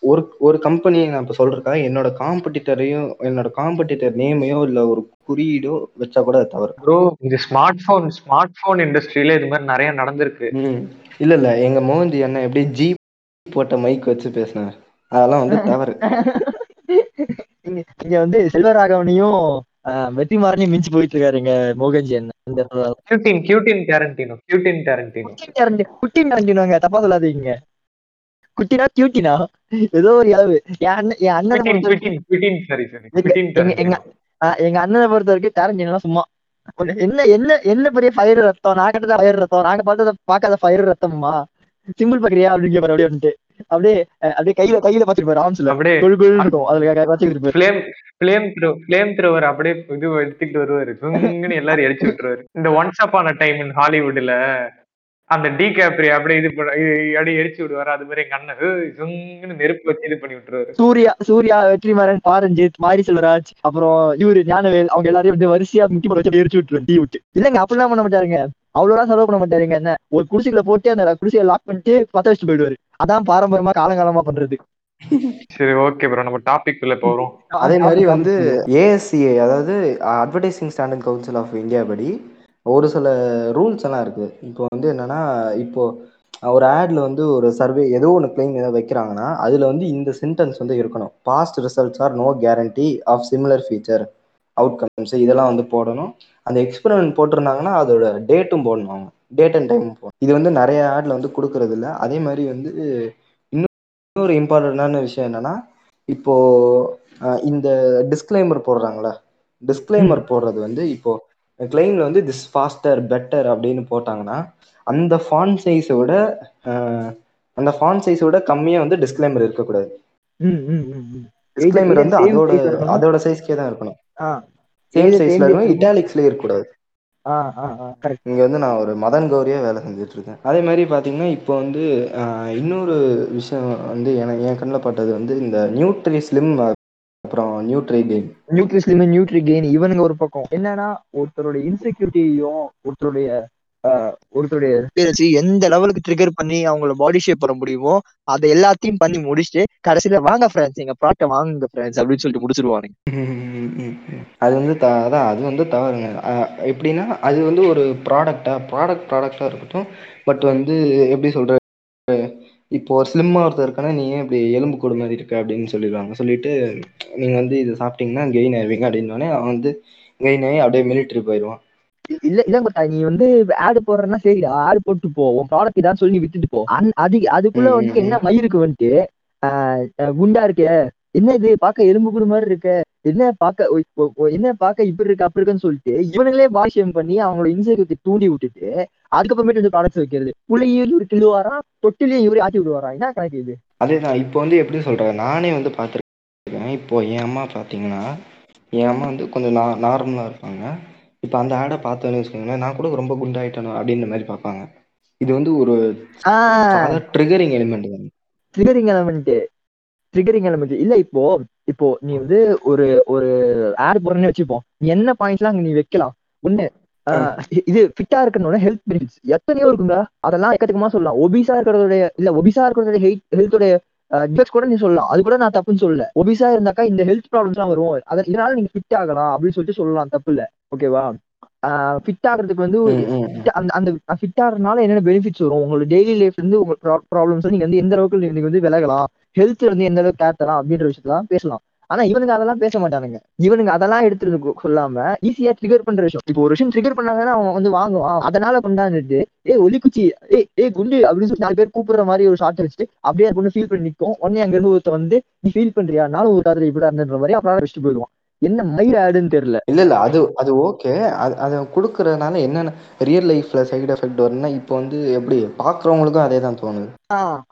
ஒரு ஒரு கம்பெனி நான் இப்போ சொல்றேன் என்னோட காம்படிட்டரையும் என்னோட காம்படிட்டர் நேமையோ இல்ல ஒரு குறியீடோ வச்சா கூட தவறு. ப்ரோ இந்த ஸ்மார்ட் போன் ஸ்மார்ட் போன் இண்டஸ்ட்ரியில இது மாதிரி நிறைய நடந்திருக்கு. இல்ல இல்ல எங்க மோகன்ஜி அண்ணன் எப்படி ஜி போட்ட மைக் வச்சு பேசினார். அதெல்லாம் வந்து தவறு. இங்க வந்து செல்வராகவனையும் ஆஹ், வெற்றிமாறனையும் மிஞ்சி போயிட்டு இருக்காருங்க மோகன்ஜி அண்ணன். இந்த இடத்துல. Quentin Quentin Tarantino Quentin Tarantino குட்டி டேரண்டினோங்க தப்பா சொல்லாதீங்க. குட்டினா கியூட்டினா ஏதோ ஒரு அளவு என் அண்ணன் எங்க எங்க அண்ணனை பொறுத்த வரைக்கும் டேரண்டினா சும்மா என்ன என்ன என்ன பெரிய ஃபயர் ரத்தம் நான் கட்டத ஃபயர் ரத்தம் நாங்க பார்த்தத பார்க்காத ஃபயர் ரத்தம்மா சிம்பிள் பாக்குறியா அப்படின்னு கேட்பாரு அப்படியே வந்துட்டு அப்படியே அப்படியே கையில கையில பாத்துருப்பாரு ஆம்ஸ்ல அப்படியே கொழு கொழுன்னு இருக்கும் அதுல இருப்பாரு flame flame throw flame thrower அப்படியே இது எடுத்துக்கிட்டு வருவாரு எல்லாரும் எரிச்சு விட்டுருவாரு இந்த ஒன்ஸ் அப் ஆன டைம் இன் ஹாலிவுட்ல அந்த டி கேப்ரி அப்படியே இது அப்படியே எரிச்சு விடுவாரு. அது மாதிரி எங்க அண்ணன் "ஏய், குங்குன்னு நெருப்பு வச்சு இது பண்ணி விட்டுருவாரு. சூர்யா சூர்யா வெற்றிமாறன் பாரஞ்சித் மாரி செல்வராஜ் அப்புறம் இவரு ஞானவேல் அவங்க எல்லாரையும் வந்து வரிசையா முட்டி போட வச்சு எரிச்சு விட்டுருவேன் டீ விட்டு. இல்லங்க அப்படிலாம் பண்ண மாட்டாருங்க. அவ்வளவுதான் செலவு பண்ண மாட்டாருங்க. என்ன ஒரு குடிசைக்குள்ள போட்டு அந்த குடிசையை லாக் பண்ணிட்டு பத்த வச்சுட்டு போயிடுவாரு. அதான் பாரம்பரியமா காலங்காலமா பண்றது. சரி ஓகே ப்ரோ நம்ம டாபிக் உள்ள போறோம். அதே மாதிரி வந்து ஏஎஸ்சிஏ அதாவது advertising standard council of India படி ஒரு சில ரூல்ஸ் எல்லாம் இருக்கு. இப்போ வந்து என்னன்னா இப்போ ஒரு ஆட்ல வந்து ஒரு சர்வே ஏதோ ஒன்று கிளைம் ஏதோ வைக்கிறாங்கன்னா அதுல வந்து இந்த சென்டென்ஸ் வந்து இருக்கணும். Past results are no guarantee of similar feature outcomes இதெல்லாம் வந்து போடணும். அந்த எக்ஸ்பெரிமெண்ட் போட்டிருந்தாங்கன்னா அதோட டேட்டும் போடணும் அவங்க. டேட் அண்ட் டைம் போடணும். இது வந்து நிறைய ஆட்ல வந்து கொடுக்கறது இல்ல. அதே மாதிரி வந்து இன்னொரு இம்பார்ட்டண்டான விஷயம் என்னன்னா இப்போ இந்த டிஸ்க்ளைமர் போடுறாங்களா டிஸ்க்ளைமர் போடுறது வந்து இப்போ கிளைம்ல வந்து திஸ் ஃபாஸ்டர் பெட்டர் அப்படின்னு போட்டாங்கன்னா அந்த ஃபான் சைஸை விட அந்த ஃபான் சைஸை விட கம்மியா வந்து டிஸ்க்ளைமர் இருக்கக்கூடாது. டிஸ்க்ளைமர் வந்து அதோட. அதோட சைஸ்க்கே தான் இருக்கணும். சேம் சைஸ்ல size இட்டாலிக்ஸ்லயே இருக்கக்கூடாது. இங்க வந்து நான் ஒரு மதன் கௌரியா வேலை செஞ்சுட்டு இருக்கேன். அதே மாதிரி பாத்தீங்கன்னா இப்போ வந்து இன்னொரு விஷயம் வந்து எனக்கு என் கண்ணில் பட்டது வந்து இந்த நியூட்ரி ஸ்லிம் அப்புறம் nutri gain nutri slim nutri gain இவனுங்க ஒரு பக்கம். என்னன்னா ஒருத்தருடைய இன்செக்யூரிட்டியையும் ஒருத்தருடைய ஒருத்தருடைய appearance எந்த லெவலுக்கு ட்ரிகர் பண்ணி அவங்களோட பாடி ஷேப் பண்ண முடியுமோ அதை எல்லாத்தையும் பண்ணி முடிச்சுட்டு கடைசியில வாங்க ஃப்ரெண்ட்ஸ் எங்க ப்ராடக்ட் வாங்குங்க ஃப்ரெண்ட்ஸ் அப்படின்னு சொல்லிட்டு முடிச்சிருவானுங்க. அது வந்து த அதான் அது வந்து தவறுங்க. எப்படின்னா அது வந்து ஒரு ப்ராடக்டா ப்ராடக்ட் ப்ராடக்டா இருக்கட்டும். பட் வந்து எப்படி சொல்ற இப்போ ஒரு ஸ்லிம்மா ஒருத்தர் இருக்கானா நீ ஏன் இப்படி எலும்பு கூடு மாதிரி இருக்க அப்படின்னு சொல்லிடுவாங்க. சொல்லிட்டு நீங்க வந்து இது சாப்பிட்டீங்கன்னா கெயின் ஆயிருவீங்க அப்படின்னோடனே அவன் வந்து கெயின் ஆகி அப்படியே மிலிட்ரி போயிடுவான் இல்ல இல்ல நீ வந்து ஆடு போடுறன்னா சரி ஆடு போட்டு போ. உன் ப்ராடக்ட் இதான் சொல்லி வித்துட்டு போ. அது அதுக்குள்ள வந்து என்ன மயிருக்கு வந்துட்டு? குண்டா இருக்க. என்ன இது பார்க்க எலும்பு கூடு மாதிரி இருக்க. என்ன பார்க்க என்ன பார்க்க இப்படி இருக்கு அப்படி இருக்குன்னு சொல்லிட்டு இவனுங்களே பாடி ஷேம் பண்ணி அவங்களோட இன்செக்யூரிட்டி தூண்டி விட்டுட்டு அதுக்கப்புறமேட்டு வந்து ப்ராடக்ட்ஸ் வைக்கிறது. புள்ளையும் இவரு கிள்ளுவாராம் தொட்டிலையும் இவரு ஆட்டி விடுவாராம் என்ன கணக்கு இது? அதேதான் இப்போ வந்து எப்படி சொல்றேன் நானே வந்து பார்த்துருக்கேன். இப்போ என் அம்மா பார்த்தீங்கன்னா என் அம்மா வந்து கொஞ்சம் நா நார்மலாக இருப்பாங்க. இப்போ அந்த ஆடை பார்த்தோன்னு வச்சுக்கோங்களேன் நான் கூட ரொம்ப குண்டாயிட்டணும் அப்படின்ற மாதிரி பார்ப்பாங்க. இது வந்து ஒரு ட்ரிகரிங் எலிமெண்ட் தான். ட்ரிகரிங் எலமெண்ட் ட்ரிகரிங் எலமெண்ட் இல்ல இப்போ இப்போ நீ வந்து ஒரு ஒரு ஆட் போறேன்னு வச்சுப்போம். நீ என்ன பாயிண்ட்ஸ்லாம் அங்க நீ வைக்கலாம்? ஒண்ணு இது ஃபிட்டா இருக்கணும்னா ஹெல்த் பெனிஃபிட்ஸ் எத்தனையோ இருக்குங்க அதெல்லாம் எக்கச்சக்கமா சொல்லலாம். ஒபிசா இருக்கிறதோடைய இல்ல ஒபிசா இருக்கிறதோட ஹெல்த்தோட டிஃபெக்ட்ஸ் கூட நீ சொல்லலாம். அது கூட நான் தப்புன்னு சொல்லல. ஒபிசா இருந்தாக்கா இந்த ஹெல்த் ப்ராப்ளம்ஸ்லாம் வரும். அத இதனால நீங்க ஃபிட் ஆகலாம் அப்படின்னு சொல்லிட்டு சொல்லலாம். தப்பு இல்ல ஓகேவா ஃபிட் ஆகிறதுக்கு வந்து அந்த அந்த ஃபிட் ஆகிறதுனால என்னென்ன பெனிஃபிட்ஸ் வரும்? உங்களோட டெய்லி லைஃப்ல இருந்து உங்க ப்ராப்ளம்ஸ் நீங்க வந்து எந்த அளவுக்கு நீங்க வந்து விலகலாம்? ஹெல்த்ல வந்து எந்த அளவுக்கு கேர் தரலாம்? அப்படின்ற விஷயத்தெல்லாம் பேசலாம். ஆனா இவனுங்க அதெல்லாம் பேச மாட்டானுங்க. இவனுங்க அதெல்லாம் எடுத்துட்டு சொல்லாம ஈஸியா ட்ரிகர் பண்ற விஷயம். இப்போ ஒரு விஷயம் ட்ரிகர் பண்ணாங்கன்னா அவன் வந்து வாங்குவான். அதனால கொண்டாந்துட்டு ஏ ஒலிக்குச்சி. ஏ ஏ குண்டு அப்படின்னு சொல்லி நாலு பேர் கூப்பிடுற மாதிரி ஒரு ஷார்ட் வச்சுட்டு அப்படியே பொண்ணு ஃபீல் பண்ணி நிற்கும் உடனே அங்க இருந்து ஒருத்த வந்து நீ ஃபீல் பண்றியா? நானும் ஒரு காதல இப்படி இருந்தன்ற மாதிரி அப்புறம் வச்சுட்டு போயிடுவான். என்ன மயிர் ஆடுன்னு தெரியல. இல்ல இல்ல அது அது ஓகே அது அதை கொடுக்கறதுனால என்னென்ன ரியல் லைஃப்ல சைடு எஃபெக்ட் வரும்னா இப்போ வந்து எப்படி பாக்குறவங்களுக்கும் அதே தான் தோணுது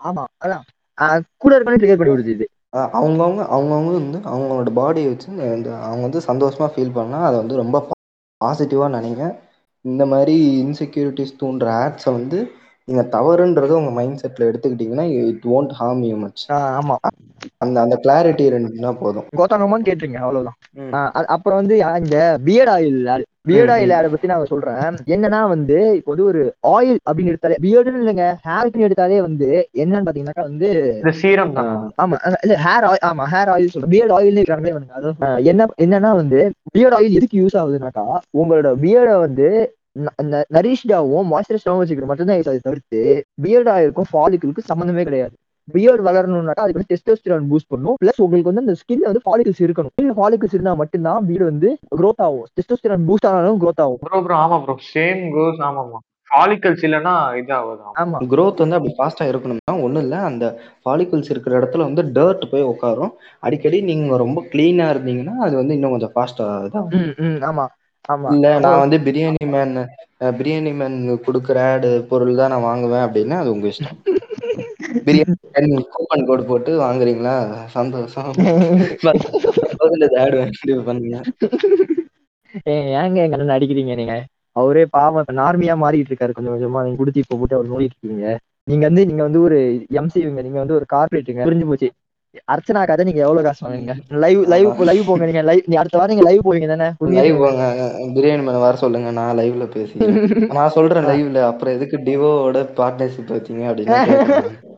ஆமா அதான். கூட இருக்கணும் ட்ரிகர் பண்ணி விடுது இது. அவங்கவங்க அவங்கவங்க வந்து அவங்களோட பாடியை வச்சு இந்த அவங்க வந்து சந்தோஷமா ஃபீல் பண்ணா அதை வந்து ரொம்ப பாசிட்டிவா நினைங்க. இந்த மாதிரி இன்செக்யூரிட்டிஸ் தூண்டுற ஆட்ஸை வந்து நீங்க தவறுன்றதை உங்க மைண்ட் செட்ல எடுத்துக்கிட்டீங்கன்னா it won't harm you much. ஆஹ் ஆமா. அந்த அந்த கிளாரிட்டி இருந்துச்சுன்னா போதும். கோத்தாங்கம்மான்னு கேட்டுருங்க அவ்வளவுதான். ம். ஆஹ் அ- அப்புறம் வந்து இந்த பியர்ட் ஆயில் பியர்ட் ஆயில். ஆடை பத்தி நான் சொல்றேன். என்னன்னா வந்து இப்போ வந்து ஒரு ஆயில் அப்படின்னு எடுத்தாலே பியர்டுன்னு இல்லைங்க ஹேர்க்குன்னு எடுத்தாலே வந்து என்னன்னு பாத்தீங்கன்னாக்கா வந்து சீரம் ஆமா இல்ல ஹேர் ஆயில் ஆமா ஹேர் ஆயில் சொல்றேன். பியர்ட் ஆயில் இருக்காங்களே வந்து என்ன என்னன்னா வந்து பியர்ட் ஆயில் எதுக்கு யூஸ் ஆகுதுனாக்கா உங்களோட பியர்டை வந்து நரிஷ்டாவும் மாய்ஸ்சரைஸ்டாவும் வச்சுக்கிற மட்டும்தான் தவிர்த்து பியர்ட் ஆயிலுக்கும் ஃபாலிகளுக்கும் சம்மந்தமே கிடையாது. பியர்ட் வளரணும்னாக்கா அதுக்கு வந்து டெஸ்டோஸ்டிரான் பூஸ்ட் பண்ணும். பிளஸ் உங்களுக்கு வந்து அந்த ஸ்கின்ல வந்து ஃபாலிகல்ஸ் இருக்கணும். ஸ்கின்ல ஃபாலிகல்ஸ் இருந்தா மட்டும்தான் பியர்டு வந்து growth ஆகும். டெஸ்டோஸ்டிரான் பூஸ்ட் ஆனாலும் growth ஆகும். ப்ரோ ப்ரோ ஆமா ப்ரோ சேம் கோஸ் ஆமாமா ஃபாலிகல்ஸ் இல்லைன்னா இதாகுது. ஆமா. Growth வந்து அப்படி ஃபாஸ்டா இருக்கணும்னா ஒண்ணும் இல்ல. அந்த ஃபாலிகல்ஸ் இருக்கிற இடத்துல வந்து டர்ட் போய் உட்காரும் அடிக்கடி நீங்க ரொம்ப கிளீனா இருந்தீங்கன்னா அது வந்து இன்னும் கொஞ்சம் ஃபாஸ்டா இதாகும். ஆமா ஆமா. இல்ல நான் வந்து பிரியாணி மேன் பிரியாணி மேன் கொடுக்குற ஆடு பொருள் தான் நான் வாங்குவேன் அப்படின்னா அது உங்க இஷ்டம். பிரியாணி கூப்பன் கோட் போட்டு வாங்குறீங்களா? சந்தோஷம். பண்ணுங்க. ஏங்க, எங்க அண்ணன் அடிக்கிறீங்க நீங்க? அவரே பாவம் இப்ப நார்மியா மாறிட்டு இருக்காரு கொஞ்சம் கொஞ்சமா. நீங்க குடுத்து இப்ப போட்டு அவர் நோடிட்டு இருக்கீங்க. நீங்க வந்து நீங்க வந்து ஒரு எம்சிங்க நீங்க வந்து ஒரு கார்பரேட்டுங்க புரிஞ்சு போச்சு. அர்ச்சனா கதை நீங்க எவ்வளவு காசு வாங்குங்க லைவ் லைவ் லைவ் போங்க நீங்க. லைவ் நீ அடுத்த வாரம் நீங்க லைவ் போவீங்க தானே? லைவ் போங்க. பிரியாணி மேன் வர சொல்லுங்க. நான் லைவ்ல பேசிக்கிறேன். நான் சொல்றேன் லைவ்ல அப்புறம் எதுக்கு டிவோட பார்ட்னர்ஷிப் வச்சீங்க அப்படின்னு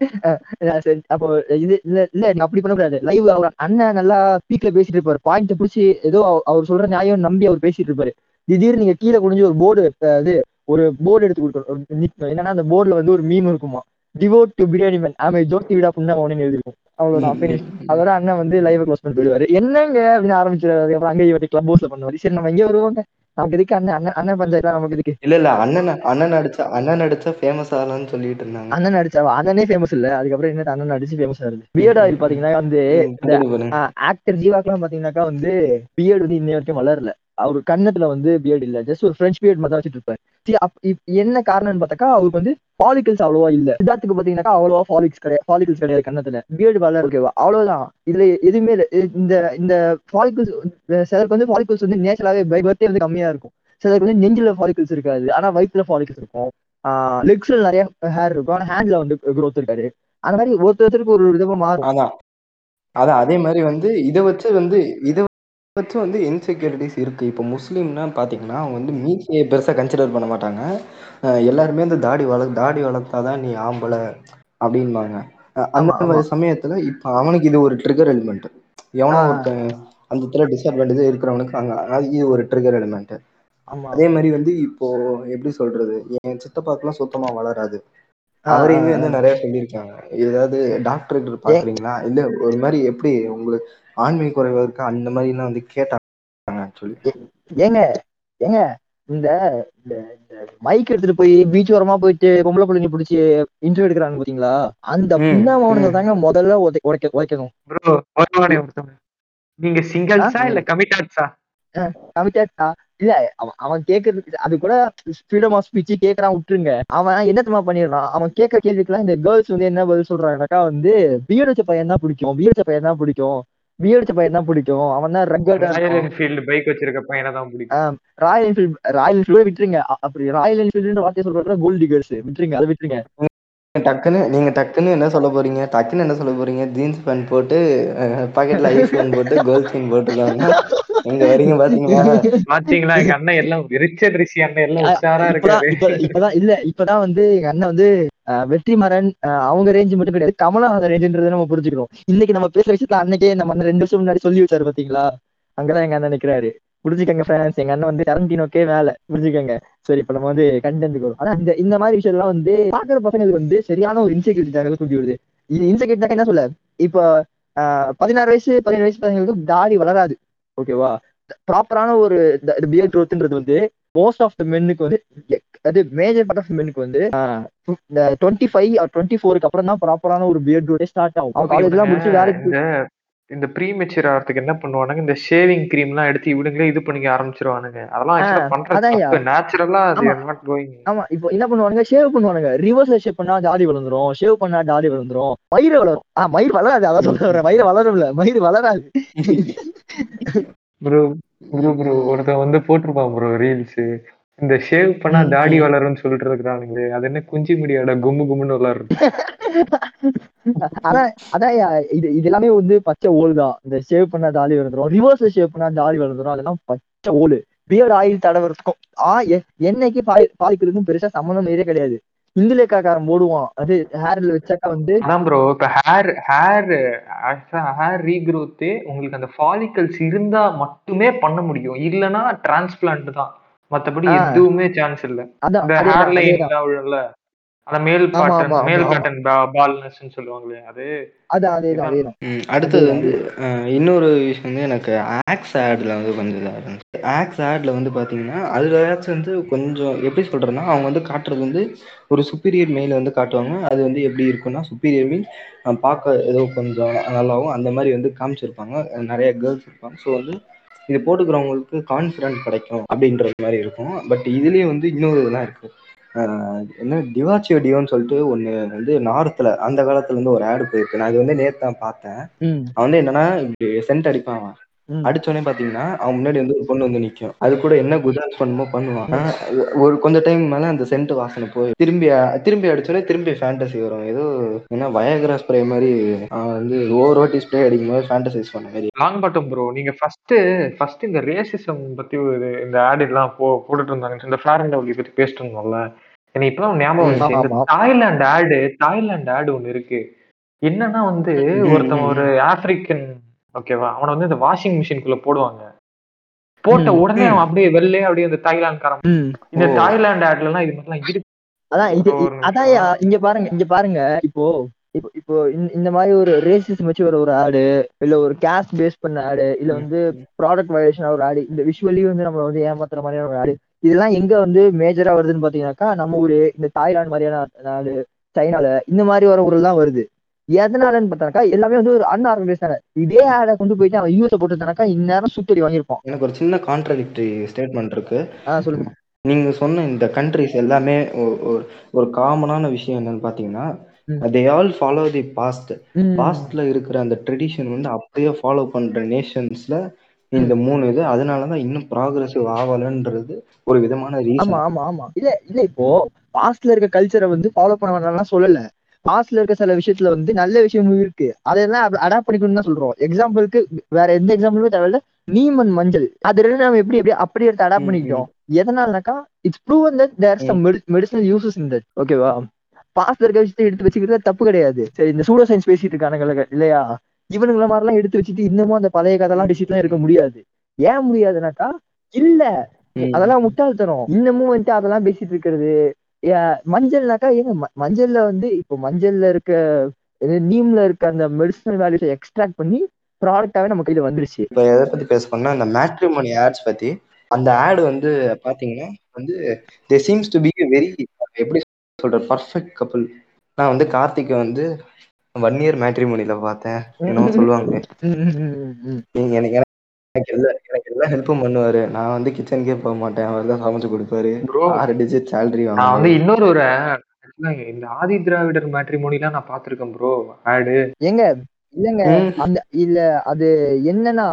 சரி. அப்போ இது இல்ல இல்ல நீங்க அப்படி பண்ணக்கூடாது லைவ் அவர் அண்ணன் நல்லா பீக்ல பேசிட்டு இருப்பாரு. பாயிண்ட் புடிச்சு ஏதோ அவ- அவர் சொல்ற நியாயம் நம்பி அவர் பேசிட்டு இருப்பாரு. திடீர்னு நீங்க கீழே குனிஞ்சு ஒரு போர்டு இது ஒரு போர்டு எடுத்து கொடுக்கணும். என்னன்னா அந்த போர்டுல வந்து ஒரு மீம் இருக்குமா? டிவோட் டு பிரியாணி மேன் ஆமே ஜோதி விடா புண்ணா ஒன்னு எழுதிருக்கும் அவ்வளவுதான் finish. அதோட அண்ணன் வந்து லைவ் க்ளோஸ் பண்ணி போயிடுவாரு. என்னங்க அப்படின்னு ஆரம்பிச்சிருவாரு அப்புறம் அங்கே இவட்டி கிளப் ஹவுஸ்ல பண்ணுவாரு. சரி நம்ம எங்க வருவாங்க. நமக்கு எதுக்கு அண்ணன்? அண்ணன் அண்ணன் பஞ்சாயத்து நமக்கு எதுக்கு? இல்ல இல்ல. அண்ணன் அண்ணன் அடிச்சா அண்ணன் அடிச்சா ஃபேமஸ் ஆகலாம்னு சொல்லிட்டு இருந்தாங்க. அண்ணன் அடிச்சா அண்ணனே ஃபேமஸ் இல்ல. அதுக்கப்புறம் என்ன அண்ணன் அடிச்சு ஃபேமஸ் ஆகுது பியர்ட் ஆயில் பாத்தீங்கன்னா வந்து. ஆக்டர் ஜீவாக்கெல்லாம் பாத்தீங்கன்னாக்கா வந்து பியர்டு வந்து இன்னை வரைக்கும் வளரல. அவர் கன்னத்துல வந்து பியர்டு இல்ல. ஜஸ்ட் ஒரு ஃப்ரெஞ்ச் பியர்ட் மட்டும் வச்சுட்டு இருப்பாரு. என்ன காரணம்னு பார்த்தாக்கா அவருக்கு வந்து ஃபாலிகல்ஸ் அவ்வளவா இல்ல. சித்தார்த்துக்கு பாத்தீங்கன்னாக்கா அவ்வளவா ஃபாலிக்ஸ் கிடையாது ஃபாலிகல்ஸ் கிடையாது கன்னத்துல. பியர்டு வளர ஓகேவா அவ்வளவுதான். இதுல எதுவுமே இல்ல. இந்த இந்த ஃபாலிகல்ஸ் சிலருக்கு வந்து ஃபாலிகல்ஸ் வந்து நேச்சுரலாவே பை பர்த்டே வந்து கம்மியா இருக்கும். சிலருக்கு வந்து நெஞ்சில ஃபாலிகல்ஸ் இருக்காது. ஆனா வயிற்றுல ஃபாலிகல்ஸ் இருக்கும். லெக்ஸ்ல நிறைய ஹேர் இருக்கும். ஆனா ஹேண்ட்ல வந்து க்ரோத் இருக்காரு அந்த மாதிரி ஒருத்தருக்கு ஒரு விதமா மாறும். அதான். அதான் அதே மாதிரி வந்து இதை வச்சு வந்து இதை வச்சு வந்து இன்செக்யூரிட்டிஸ் இருக்கு. இப்போ முஸ்லீம்னா பார்த்தீங்கன்னா அவங்க வந்து மீசையை பெருசாக கன்சிடர் பண்ண மாட்டாங்க. எல்லாருமே வந்து தாடி வள தாடி வளர்த்தாதான் நீ ஆம்பளை அப்படின்பாங்க. அந்த. மாதிரி சமயத்துல இப்போ அவனுக்கு இது ஒரு ட்ரிகர் எலிமெண்ட் எவனோ. ஒருத்தன் அந்த இடத்துல டிஸ்அட்வான்டேஜ் இருக்கிறவனுக்கு அங்க இது ஒரு ட்ரிகர் எலிமெண்ட் ஆமா. அதே மாதிரி வந்து இப்போ எப்படி சொல்றது? என் சித்தப்பாக்கெல்லாம் சுத்தமா வளராது. அவரையுமே வந்து நிறைய சொல்லியிருக்காங்க. ஏதாவது டாக்டர் பாக்குறீங்களா? இல்ல ஒரு மாதிரி எப்படி உங்களுக்கு ஆண்மை குறைவா இருக்கா அந்த மாதிரி எல்லாம் வந்து கேட்டாங்க ஆக்சுவலி ஏங்க ஏங்க இந்த இந்த மைக் எடுத்துட்டு போய் பீச் ஓரமா போயிட்டு பொம்பளை பிள்ளைங்க பிடிச்சி இன்டர்வியூ எடுக்கிறாங்க பாத்தீங்களா? அந்த ம், புண்ணாமவனுங்க ம். தாங்க முதல்ல உதை- உடைக்க உடைக்கணும் ப்ரோ நீங்க சிங்கிள்ஸா? இல்ல கமிட்டாட்ஸா கமிட்டா இல்ல அவன் அவன் கேக்குறது அது கூட ஃப்ரீடம் ஆஃப் ஸ்பீச் கேக்குறான் விட்டுருங்க. அவன் என்னத்தமா பண்ணிடுறான்? அவன் கேட்க கேள்விக்கெல்லாம் இந்த கேர்ள்ஸ் வந்து என்ன பதில் சொல்றாங்கனாக்கா வந்து பியடிச்ச பையன் தான் பிடிக்கும். பியடிச்ச பையன் தான் பிடிக்கும். பியடிச்ச பையன் தான் பிடிக்கும். அவன் தான் ரக்கர்டா ராயல் என்ஃபீல்டு பைக் வச்சிருக்க பையனை தான் பிடிக்கும். ராயல் என்ஃபீல்ட் ராயல் என்ஃபீல்டு விட்டுருங்க. அப்படி ராயல் என்ஃபீல்டு வார்த்தையை சொல்றது கோல்டு டிகர்ஸ் விட்டுருங்க அதை விட்டுருங்க. டக்குன்னு நீங்க டக்குன்னு என்ன சொல்ல போறீங்க? டக்குன்னு என்ன சொல்ல போறீங்க? ஜீன்ஸ் பேண்ட் போட்டு பாக்கெட்ல ஐபோன் போட்டு கோல்ட் செயின் போட்டுருக்காங்க எங்க வரீங்க பாத்தீங்களா? பாத்தீங்களா எங்க அண்ணன் எல்லாம் ரிச்சர்ட் ரிஷி அண்ணன் எல்லாம் உஷாரா இப்பதான் இருக்காரு. இப்ப- இப்பதான் இல்ல இப்பதான் வந்து எங்க அண்ணன் வந்து அஹ், வெற்றிமாறன் அவங்க ரேஞ்ச் மட்டும் கிடையாது. கமலஹாசன் ரேஞ்சுன்றதை நம்ம புரிஞ்சுக்கிறோம் இன்னைக்கு நம்ம பேசுற விஷயத்துல அன்னைக்கே நம்ம அண்ணன் ரெண்டு வருஷம் முன்னாடி சொல்லி வச்சாரு பாத்தீங்களா? அங்கதான் எங்க அண்ணன் நிக்கிறாரு. புரிஞ்சுக்கங்க ஃப்ரெண்ட்ஸ் எங்க அண்ணன் வந்து டரண்டினோக்கே மேல புரிஞ்சுக்கங்க. சரி இப்ப நம்ம வந்து கண்டென்ட் வரும். ஆனா இந்த இந்த மாதிரி விஷயம் எல்லாம் வந்து பாக்குற பசங்களுக்கு வந்து சரியான ஒரு இன்செக்யூரிட்டி தகவல் கூட்டி விடுது. இது இன்செக்யூரிட்டி என்ன சொல்ல? இப்போ பதினாறு வயசு பதினேழு வயசு பசங்களுக்கு தாடி வளராது. ஓகேவா ப்ராப்பரான ஒரு பியர் க்ரோத்ன்றது வந்து மோஸ்ட் ஆஃப் த மென்னுக்கு வந்து அது மேஜர் பார்ட் ஆஃப் மென்னுக்கு வந்து டுவெண்ட்டி ஃபைவ் டுவெண்ட்டி ஃபோருக்கு அப்புறம் தான் ப்ராப்பரான ஒரு பியர் க்ரோத்தே ஸ்டார்ட் ஆகும். அவன் காலேஜ் எல்லாம் முடிச்சு வேலைக்கு இந்த ப்ரீ மெச்சூர் ஆகிறதுக்கு என்ன பண்ணுவானுங்க? இந்த ஷேவிங் கிரீம் எல்லாம் எடுத்து இவனுங்களே இது பண்ணிக்க ஆரம்பிச்சிருவானுங்க. அதெல்லாம் பண்றது நேச்சுரலா அது. நாட் கோயிங் ஆமா இப்போ என்ன பண்ணுவானுங்க? ஷேவ் பண்ணுவானுங்க. ரிவர்ஸ்ல ஷேவ் பண்ணா தாடி வளர்ந்துரும். ஷேவ் பண்ணா தாடி வளர்ந்துரும். மயிறு வளரும் ஆ மயிர் வளராது அதான் சொல்ல வரேன் மயிர் வளரும்ல மயிர் வளராது. ப்ரோ ப்ரோ ப்ரோ ஒருத்தன் வந்து போட்டிருப்பான் ப்ரோ ரீல்ஸ் இந்த ஷேவ் பண்ணா தாடி. வளரும்னு சொல்லிட்டு இருக்கிறானுங்களே அது என்ன குஞ்சு முடியாட கும்மு கும்முன்னு வளரும் அதான் அதான் இது இது எல்லாமே வந்து பச்சை ஓல் தான். இந்த ஷேவ் பண்ணா தாடி வளர்ந்துரும். ரிவர்ஸ்ல ஷேவ் பண்ணா தாடி வளர்ந்துரும். அதெல்லாம் பச்சை ஓலு. பியர்ட் ஆயில் தடவுறதுக்கும் ஆ என்னைக்கு பால் பாலிக்கிறதுக்கும் பெருசா சம்மந்தம் நிறைய கிடையாது. இந்துலேக்காரன் போடுவான். அது ஹேர்ல வச்சாக்கா வந்து அதான் ப்ரோ இப்ப ஹேர் ஹேர் ஹேர் ரீக்ரோத்து உங்களுக்கு அந்த ஃபாலிகல்ஸ் இருந்தா மட்டுமே பண்ண முடியும். இல்லனா டிரான்ஸ்பிளான்ட் தான். மத்தபடி. எதுவுமே சான்ஸ் இல்ல. அதான் இந்த மேல் பால்னஸ் சொல்லுவாங்களே அது அடுத்தது வந்து இன்னொரு விஷயம் வந்து எனக்கு ஆக்ஸ் ஆட்ல வந்து கொஞ்சம் இதாக இருந்துச்சு. ஆக்ஸ் ஆட்ல வந்து பார்த்தீங்கன்னா அதுலயாச்சும் வந்து கொஞ்சம் எப்படி சொல்றேன்னா அவங்க வந்து காட்டுறது வந்து ஒரு சுப்பீரியர் மெயில வந்து காட்டுவாங்க. அது வந்து எப்படி இருக்கும்னா சுப்பீரியர் மீன் பார்க்க ஏதோ கொஞ்சம் நல்லாவும் அந்த மாதிரி வந்து காமிச்சிருப்பாங்க. நிறைய கேர்ள்ஸ் இருப்பாங்க. ஸோ வந்து இது போட்டுக்கிறவங்களுக்கு கான்ஃபிடன்ட் கிடைக்கும் அப்படின்றது மாதிரி இருக்கும். பட் இதுலயே வந்து இன்னொரு இதெல்லாம் இருக்கு. என்ன டிவாச்சியோ டியோன்னு சொல்லிட்டு ஒன்று வந்து நார்த்தில் அந்த காலத்துல இருந்து ஒரு ஆடு போயிருக்கு. நான் இது வந்து நேத்து தான் பார்த்தேன். ம். அவன் வந்து என்னன்னா இப்படி சென்ட் அடிப்பான் அவன். அடிச்சோடனே பாத்தீங்கன்னா அவன் முன்னாடி வந்து ஒரு பொண்ணு வந்து நிக்கும். அது கூட என்ன குஜாஸ் பண்ணுமோ பண்ணுவான். ஒரு கொஞ்ச டைம் மேல அந்த சென்ட் வாசனை போய் திரும்பி திரும்பி அடிச்சோடனே திரும்பி ஃபேண்டசி வரும். ஏதோ என்ன வயகரா ஸ்ப்ரே மாதிரி அவன் வந்து ஒவ்வொரு வாட்டி ஸ்ப்ரே அடிக்கும் போது ஃபேண்டசைஸ் பண்ண மாதிரி. லாங் பாட்டம் ப்ரோ நீங்க ஃபர்ஸ்ட் ஃபர்ஸ்ட் இந்த ரேசிசம் பத்தி ஒரு இந்த ஆட் எல்லாம் போ போட்டுட்டு இருந்தாங்க. இந்த ஃபேர் அண்ட் லவ்லி பத்தி பேசிட்டு இருந்தோம்ல. எனக்கு இப்பதான் ஞாபகம். தாய்லாந்து ஆடு தாய்லாந்து ஆடு ஒண்ணு இருக்கு என்னன்னா வந்து ஒருத்தன் ஒரு ஆப்பிரிக்கன் ஓகேவா அவனை வந்து இந்த வாஷிங் மிஷின்குள்ள போடுவாங்க போட்ட உடனே. அவன் அப்படியே வெள்ளே அப்படியே இந்த தாய்லாந்துக்காரன் ம் இந்த. தாய்லாந்து ஆட்ல எல்லாம் இது மாதிரிலாம் இருக்கு அதான் இது. அதான் இங்க பாருங்க இங்க பாருங்க இப்போ இப்போ இப்போ இந்த- இந்த மாதிரி ஒரு ரேசிஸ் வச்சு ஒரு ஒரு ஆடு இல்ல ஒரு கேஸ்ட் பேஸ் பண்ண ஆடு இல்ல வந்து ப்ராடக்ட் வயலேஷன் ஒரு ஆடு இந்த விஷுவலி வந்து நம்மள வந்து ஏமாத்துற மாதிரியான ஒரு ஆடு இதெல்லாம் எங்க வந்து மேஜரா வருதுன்னு பாத்தீங்கன்னாக்கா நம்ம ஊரு இந்த தாய்லாந்து மாதிரியான நாடு சைனால இந்த மாதிரி வர ஊர்ல தான் வருது. எதனாலன்னு பார்த்தாக்கா எல்லாமே வந்து ஒரு அன்ஆர்கனைஸ்டான இதே ஆடை கொண்டு போயிட்டு அவன் யூஎஸ் போட்டுருந்தானாக்கா இந்நேரம் சுத்தடி வாங்கியிருப்பான். எனக்கு ஒரு சின்ன கான்ட்ரடிக்டரி ஸ்டேட்மெண்ட் இருக்கு. ஆஹ் சொல்லுங்க. நீங்க சொன்ன இந்த கண்ட்ரிஸ் எல்லாமே ஒரு ஒரு காமனான விஷயம் என்னன்னு பாத்தீங்கன்னா. They all follow the past. பாஸ்ட்ல இருக்கிற அந்த ட்ரெடிஷன் வந்து அப்படியே ஃபாலோ பண்ற நேஷன்ஸ்ல இந்த மூணு இது அதனாலதான் இன்னும் ப்ராக்ரசிவ் ஆகலன்றது ஒரு விதமான ஆமா ரீசன் ஆமா ஆமா. இல்ல இல்ல இப்போ பாஸ்ட்ல இருக்க கல்ச்சரை வந்து ஃபாலோ பண்ண வேணாம்லாம் சொல்லல பாஸ்ட்ல இருக்க சில விஷயத்துல வந்து நல்ல விஷயமும் இருக்கு. அதெல்லாம் அடாப்ட் பண்ணிக்கணும்னு தான் சொல்றோம். எக்ஸாம்பிளுக்கு வேற எந்த எக்ஸாம்பிளுமே தேவையில்ல. நீமன் மஞ்சள். அது ரெண்டு நம்ம எப்படி எப்படி அப்படி எடுத்து அடாப்ட் ம், பண்ணிக்கிட்டோம். எதனாலனாக்கா it's proven that there some medicinal uses in that ஓகேவா பாஸ்ட்ல இருக்க விஷயத்தை எடுத்து வச்சுக்கிறது தப்பு கிடையாது. சரி இந்த சூடோ சயின்ஸ் பேசிட்டு இருக்கானுங்க இல்லையா? இவனுங்கள மாதிரிலாம் எடுத்து வச்சுட்டு இன்னமும் அந்த பழைய கதைலாம் டிசிட்லாம் இருக்க முடியாது. ஏன் முடியாதுனாக்கா இல்ல. அதெல்லாம் முட்டாள்தனம். இன்னமும் வந்துட்டு அதெல்லாம் பேசிட்டு இருக்கிறது. மஞ்சள்னாக்கா ஏங்க மஞ்சள்ல வந்து இப்போ மஞ்சள்ல இருக்க நீம்ல இருக்க அந்த மெடிசனல் வேல்யூஸை எக்ஸ்ட்ராக்ட் பண்ணி ப்ராடக்டாவே நம்ம கையில வந்துருச்சு. இப்ப எதை பத்தி பேச போனா அந்த மேட்ரிமோனி ஆட்ஸ் பத்தி. அந்த ஆட் வந்து பாத்தீங்கன்னா வந்து they seems to be very எப்படி சொல்ற பர்ஃபெக்ட் கப்பல் நான் வந்து கார்த்திகை வந்து ஒன் இயர் மேட்ரிமோனில பார்த்தேன். என்னமோ சொல்லுவாங்க. எனக்கு எனக்கு எல்லா எனக்கு எல்லா ஹெல்ப்பும் பண்ணுவாரு. நான் வந்து கிச்சனுக்கே போக மாட்டேன். அவர் தான் சமைச்சு கொடுப்பாரு. ப்ரோ ஆறு டிஜிட் சேலரி நான் வந்து இன்னொரு ஒரு இந்த ஆதி திராவிடர் மேட்ரிமோனிலாம் நான் பார்த்திருக்கேன் ப்ரோ ஆடு ஏங்க இல்லங்க. அந்த இல்ல அது என்னன்னா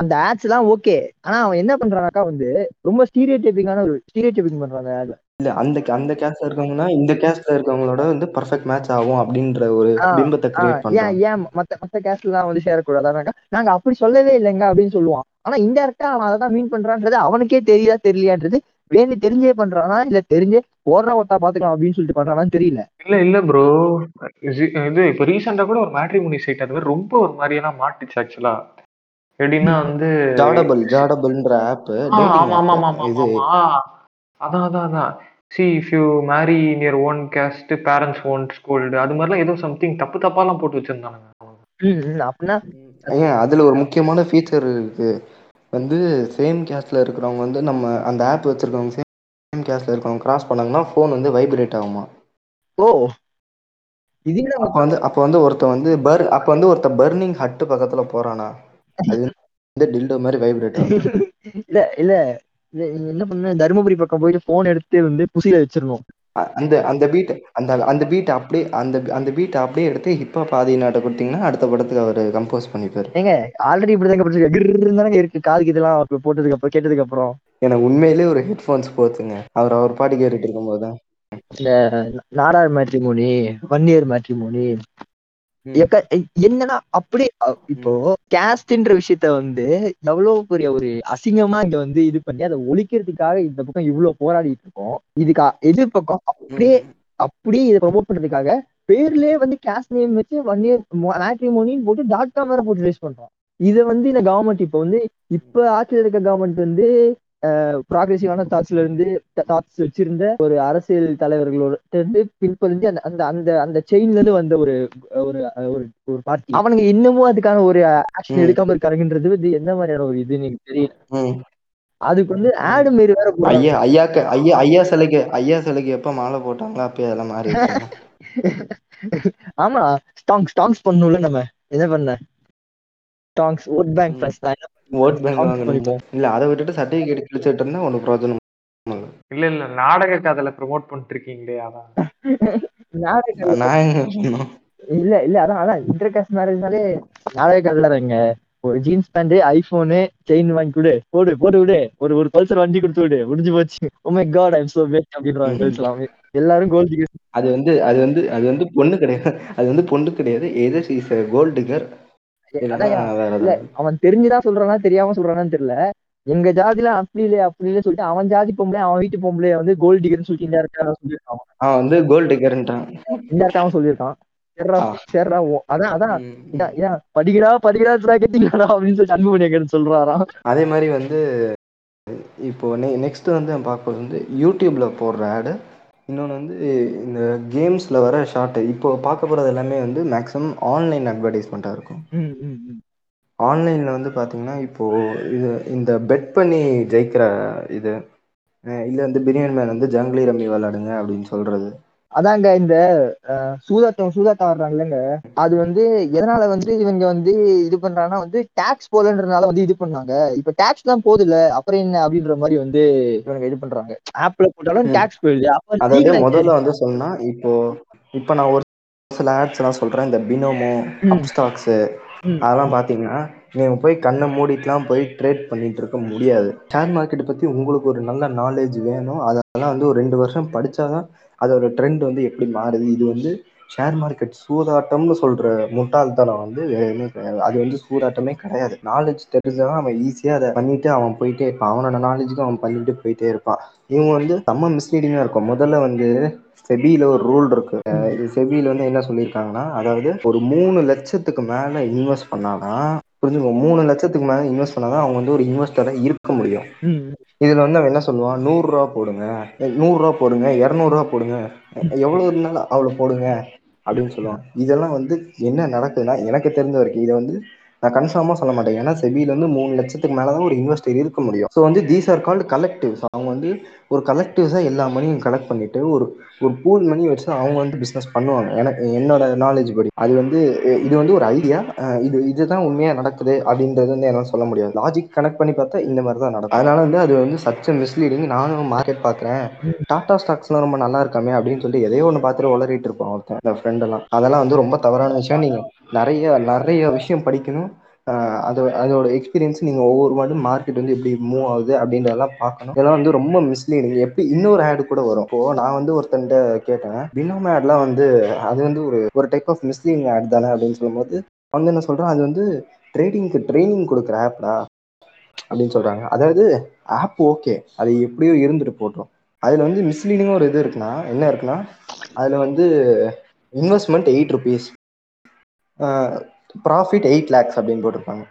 அந்த ஆட்ஸ் எல்லாம் ஓகே ஆனா அவன் என்ன பண்றானாக்கா வந்து ரொம்ப ஸ்டீரியோ டைப்பிங்கான ஒரு ஸ்டீரியோ டைப்பிங் பண்றான் அந்த ad. இல்ல அந்த அந்த கேஸ்ட்ல இருக்கவங்கன்னா இந்த கேஸ்ட்ல இருக்கவங்களோட வந்து பர்ஃபெக்ட் மேட்ச் ஆகும் அப்படின்ற ஒரு ஆ, பிம்பத்தை ஆ, கிரியேட் ஏன் ஏன் மத்த மத்த கேஸ்ட்ல எல்லாம் வந்து சேரக்கூடாதானாக்கா நாங்க அப்படி சொல்லவே இல்லைங்க அப்படின்னு சொல்லுவான். ஆனா இன்டெரக்டா அவன் அதை தான் மீன் பண்றான்றது அவனுக்கே தெரியுதா தெரியலையான்றது வேண்டி தெரிஞ்சே பண்றானா இல்ல தெரிஞ்சே போடுறா ஒத்தா பாத்துக்கலாம் அப்படின்னு சொல்லிட்டு பண்றானான்னு தெரியல. இல்ல இல்ல ப்ரோ இது இப்ப ரீசெண்டா கூட ஒரு மேட்ரிமோனி சைட் அது மாதிரி ரொம்ப ஒரு மாதிரியெல்லாம் மாட்டுச்சு ஆக்சுவலா எப்படின்னா வந்து ஜாடபிள் ஜாடபிள்ன்ற ஆப் ஆ, ஆமா ஆமா ஆமா ஆமா இது. ஆமா அதான் அதான் அதான். See if you marry in your own caste parents own schooled அது மாதிரிலாம் ஏதோ சம்திங் தப்பு தப்பாலாம் போட்டு வச்சிருந்தானுங்க. ம், ம், அப்படின்னா ஏன் அதுல ஒரு முக்கியமான ஃபீச்சர் இருக்கு. வந்து சேம் கேஸ்ட்ல இருக்கிறவங்க வந்து நம்ம அந்த ஆப் வச்சிருக்கவங்க சேம் கேஸ்ட்ல இருக்கவங்க கிராஸ் பண்ணாங்கன்னா ஃபோன் வந்து வைப்ரேட் ஆகுமா? ஓ. இது என்ன? அப்ப வந்து அப்ப வந்து ஒருத்தன் வந்து பர் அப்ப வந்து ஒருத்த பர்னிங் ஹட்டு பக்கத்துல போறானா? அது வந்து டில்டோ மாதிரி வைப்ரேட் ஆகும் இல்ல இல்ல. என்ன பண்ண தருமபுரி பக்கம் போயிட்டு போன் எடுத்து வந்து புசியில வச்சிடணும். அந்த அந்த பீட் அந்த அந்த பீட் அப்படியே அந்த அந்த பீட் அப்படியே எடுத்து ஹிப்ஹாப் ஆதி நாட்டை கொடுத்தீங்கன்னா அடுத்த படத்துக்கு அவர் கம்போஸ் பண்ணிப்பாரு. ஏங்க ஆல்ரெடி இப்படிதாங்க இருக்கு. காதுக்கு இதெல்லாம் அப்ப போட்டதுக்கு அப்புறம் கேட்டதுக்கு அப்புறம் எனக்கு உண்மையிலேயே ஒரு ஹெட்ஃபோன்ஸ் போத்துங்க அவர் அவர் பாட்டு கேட்டுட்டு இருக்கும்போது தான் இந்த Nadar matrimony one year matrimony என்னன்னா அப்படியே அ- இப்போ கேஸ்ட்ன்ற விஷயத்த வந்து எவ்வளவு பெரிய ஒரு அசிங்கமா இங்க வந்து இது பண்ணி அதை ஒழிக்கிறதுக்காக இந்த பக்கம் இவ்வளவு போராடிட்டு இருக்கோம். இதுக்கா எதிர் பக்கம் அப்படியே அப்படியே இதை ப்ரொமோட் பண்றதுக்காக பேர்லயே வந்து கேஸ்ட் நேம் வச்சு ஒன் இயர் மேட்ரிமோனின்னு போட்டு டாட் காம் வேற போட்டு ரிலீஸ் பண்றோம். இதை வந்து இந்த கவர்மெண்ட் இப்போ வந்து இப்ப ஆட்சியில் இருக்க கவர்மெண்ட் வந்து ப்ராக்ரெசிவான தாட்ஸ்ல இருந்து தாட்ஸ் வச்சிருந்த ஒரு அரசியல் தலைவர்களோட இருந்து பின்பற்றி அந்த அந்த அந்த அந்த செயின்ல இருந்து வந்த ஒரு ஒரு ஒரு பார்ட்டி அவனுங்க இன்னமும் அதுக்கான ஒரு ஆக்ஷன். எடுக்காம இருக்காருன்றது வந்து எந்த மாதிரியான ஒரு இது எனக்கு தெரியல. அதுக்கு வந்து ஆடு மாரி வேற. ஐயா ஐயாக்கு ஐயா ஐயா சிலைக்கு ஐயா சிலைக்கு எப்ப மாலை போட்டாங்களோ அப்பயே அதெல்லாம் மாறி ஆமா ஸ்டாங்ஸ் ஸ்டாங்ஸ் பண்ணணும்ல நம்ம என்ன பண்ண ஸ்டாங்ஸ் ஓட் பேங்க். ஃபர்ஸ்ட் என்ன ஓட் பேங்க் வாங்கணும். இல்ல அதை விட்டுட்டு சர்டிபிகேட் கிழிச்சிட்டு இருந்தா ஒன்றும் பிரயோஜனம் இல்லை. இல்ல நாடக கதையில ப்ரோமோட் பண்ணிட்டு இருக்கீங்களே அதான் இல்ல இல்ல அதான் அதான் இன்டர் காஸ்ட் மேரேஜ்னாலே நாடக கதைங்க ஒரு ஜீன்ஸ் பேண்ட் ஐபோனு செயின் வாங்கி கொடு. போடு போட்டு விடு. ஒரு ஒரு பல்சர் வண்டி கொடுத்து விடு. முடிஞ்சு போச்சு. ஓ my god I'm so back அப்படின்றாங்க எல்லாமே. எல்லாரும் கோல்டு அது வந்து அது வந்து அது வந்து பொண்ணு கிடையாது. அது வந்து பொண்ணு கிடையாது. எதர் இஸ் கோல்டு கர் அவன் தெரிஞ்சுதான் சொல்றானா தெரியாம சொல்றானான்னு தெரியல. எங்க ஜாதில அப்படி இல்லையே அப்படி இல்லையே சொல்லிட்டு அவன் ஜாதி பொம்பளை அவன் வீட்டு பொம்பளை வந்து கோல்டு டிகர்னு சொல்லிட்டு இந்த சொல்லியிருக்கான். அவன் வந்து கோல்டு கர்ன்ட்டான் இந்த அவன் சொல்லியிருக்கான். சரிடா ஓ- அதான் அதான். ஏன், படிக்கிறா படிக்கிறா கேட்டீங்களா அப்படின்னு சொல்லி அன்பு பண்ணி சொல்றாராம். அதே மாதிரி வந்து இப்போ நெக்ஸ்ட் வந்து பார்க்கறது வந்து யூடியூப்ல போடுற ஆடு இன்னொன்று வந்து இந்த கேம்ஸில் வர ஷார்ட் இப்போ பார்க்க போகிறது எல்லாமே வந்து மேக்ஸிமம் ஆன்லைன் அட்வர்டைஸ்மெண்ட்டாக இருக்கும். ஆன்லைனில் வந்து பார்த்தீங்கன்னா இப்போது இது இந்த பெட் பண்ணி ஜெயிக்கிற இது இல்லை வந்து பிரியாணி மேன் வந்து ஜங்கிலி ரம்மி விளாடுங்க அப்படின்னு சொல்கிறது அதாங்க இந்த சூதாட்டம் சூதாட்டம் ஆடுறாங்கல்லங்க. அது வந்து எதனால வந்து இவங்க வந்து இது பண்றாங்கன்னா வந்து டாக்ஸ் போலன்றதுனால வந்து இது பண்ணாங்க. இப்ப டாக்ஸ் தான் போகுதுல்ல அப்புறம் என்ன அப்படின்ற மாதிரி வந்து இவங்க இது பண்றாங்க. ஆப்ல போட்டாலும். டாக்ஸ் போயிடுது. அதாவது முதல்ல வந்து சொன்னா இப்போ இப்போ நான் ஒரு சில ஆட்ஸ் எல்லாம் சொல்றேன். இந்த பினோமோ ம். அதெல்லாம் பாத்தீங்கன்னா நீங்க போய் கண்ணை மூடிட்டுலாம் போய் ட்ரேட் பண்ணிட்டு இருக்க முடியாது. ஷேர் மார்க்கெட் பத்தி உங்களுக்கு ஒரு நல்ல நாலேஜ் வேணும். அதெல்லாம் வந்து ஒரு ரெண்டு வருஷம் படிச்சாதான் அதோட ட்ரெண்ட் வந்து எப்படி மாறுது? இது வந்து ஷேர் மார்க்கெட் சூதாட்டம்னு சொல்ற முட்டாள்தனம் வந்து எதுவுமே கிடையாது. அது வந்து சூதாட்டமே கிடையாது. நாலேஜ் தெரிஞ்சவன் அவன் ஈஸியா அதை பண்ணிட்டு அவன் போயிட்டே இருப்பான். அவனோட நாலேஜுக்கு அவன் பண்ணிட்டு போயிட்டே இருப்பான். இவங்க வந்து செம்ம மிஸ்லீடிங்கா இருக்கும். முதல்ல வந்து செபியில ஒரு ரூல் இருக்கு. இது செபியில வந்து என்ன சொல்லியிருக்காங்கன்னா அதாவது ஒரு மூணு லட்சத்துக்கு மேல இன்வெஸ்ட் பண்ணாதான் புரிஞ்சுக்கோ? மூணு லட்சத்துக்கு மேல இன்வெஸ்ட் பண்ணாதான் அவங்க வந்து ஒரு இன்வெஸ்டரா இருக்க முடியும். இதுல வந்து அவன் என்ன சொல்லுவான்? நூறு ரூபா போடுங்க. நூறு ரூபா போடுங்க. இருநூறு ரூபா போடுங்க. எவ்வளவு இருந்தாலும் அவ்வளவு போடுங்க அப்படின்னு சொல்லுவான். இதெல்லாம் வந்து என்ன நடக்குதுன்னா எனக்கு தெரிஞ்ச வரைக்கும் இதை வந்து நான் கன்ஃபார்மா சொல்ல மாட்டேன். ஏன்னா செபியில வந்து மூணு லட்சத்துக்கு மேலதான் ஒரு இன்வெஸ்டர் இருக்க முடியும். ஸோ வந்து தீஸ் ஆர் கால்டு கலெக்டிவ்ஸ் அவங்க வந்து ஒரு கலெக்டிவ்ஸாக எல்லா மணியும் கலெக்ட் பண்ணிட்டு ஒரு ஒரு பூல் மணி வச்சு அவங்க வந்து பிஸ்னஸ் பண்ணுவாங்க. எனக்கு என்னோட நாலேஜ் படி. அது வந்து இது வந்து ஒரு ஐடியா இது இதுதான் உண்மையா நடக்குது அப்படின்றது வந்து என்னால் சொல்ல முடியாது. லாஜிக் கனெக்ட் பண்ணி பார்த்தா இந்த மாதிரி தான் நடக்கும். அதனால வந்து அது வந்து சச்ச மிஸ்லீடிங் நானும் மார்க்கெட் பார்க்குறேன். டாடா ஸ்டாக்ஸ்லாம் ரொம்ப நல்லா இருக்காமே அப்படின்னு சொல்லிட்டு எதையோ ஒன்று பார்த்துட்டு உளறிட்டு இருப்பான் ஒருத்தன் இந்த ஃப்ரெண்டெல்லாம் அதெல்லாம் வந்து ரொம்ப தவறான விஷயம். நீங்கள் நிறைய நிறைய விஷயம் படிக்கணும். அது அதோட எக்ஸ்பீரியன்ஸ் நீங்க ஒவ்வொரு வாட்டும் மார்க்கெட் வந்து எப்படி மூவ் ஆகுது அப்படின்றதெல்லாம் பார்க்கணும். இதெல்லாம் வந்து ரொம்ப மிஸ்லீடிங் எப்படி இன்னொரு ஆடு கூட வரும். இப்போ நான் வந்து ஒருத்தன்ட்ட கேட்டேன். பினோம் ஆட்லாம் வந்து அது வந்து ஒரு ஒரு டைப் ஆஃப் மிஸ்லீடிங் ஆட் தானே அப்படின்னு சொல்லும்போது அவங்க வந்து என்ன சொல்றான்? அது வந்து ட்ரேடிங்க்கு ட்ரைனிங் கொடுக்குற ஆப்டா அப்படின்னு சொல்றாங்க. அதாவது ஆப் ஓகே அது எப்படியோ இருந்துட்டு போட்டோம். அதுல வந்து மிஸ்லீடிங்கும் ஒரு இது இருக்குன்னா என்ன இருக்குன்னா அதுல வந்து investment eight rupees profit eight lakhs அப்படின்னு போட்டிருப்பாங்க.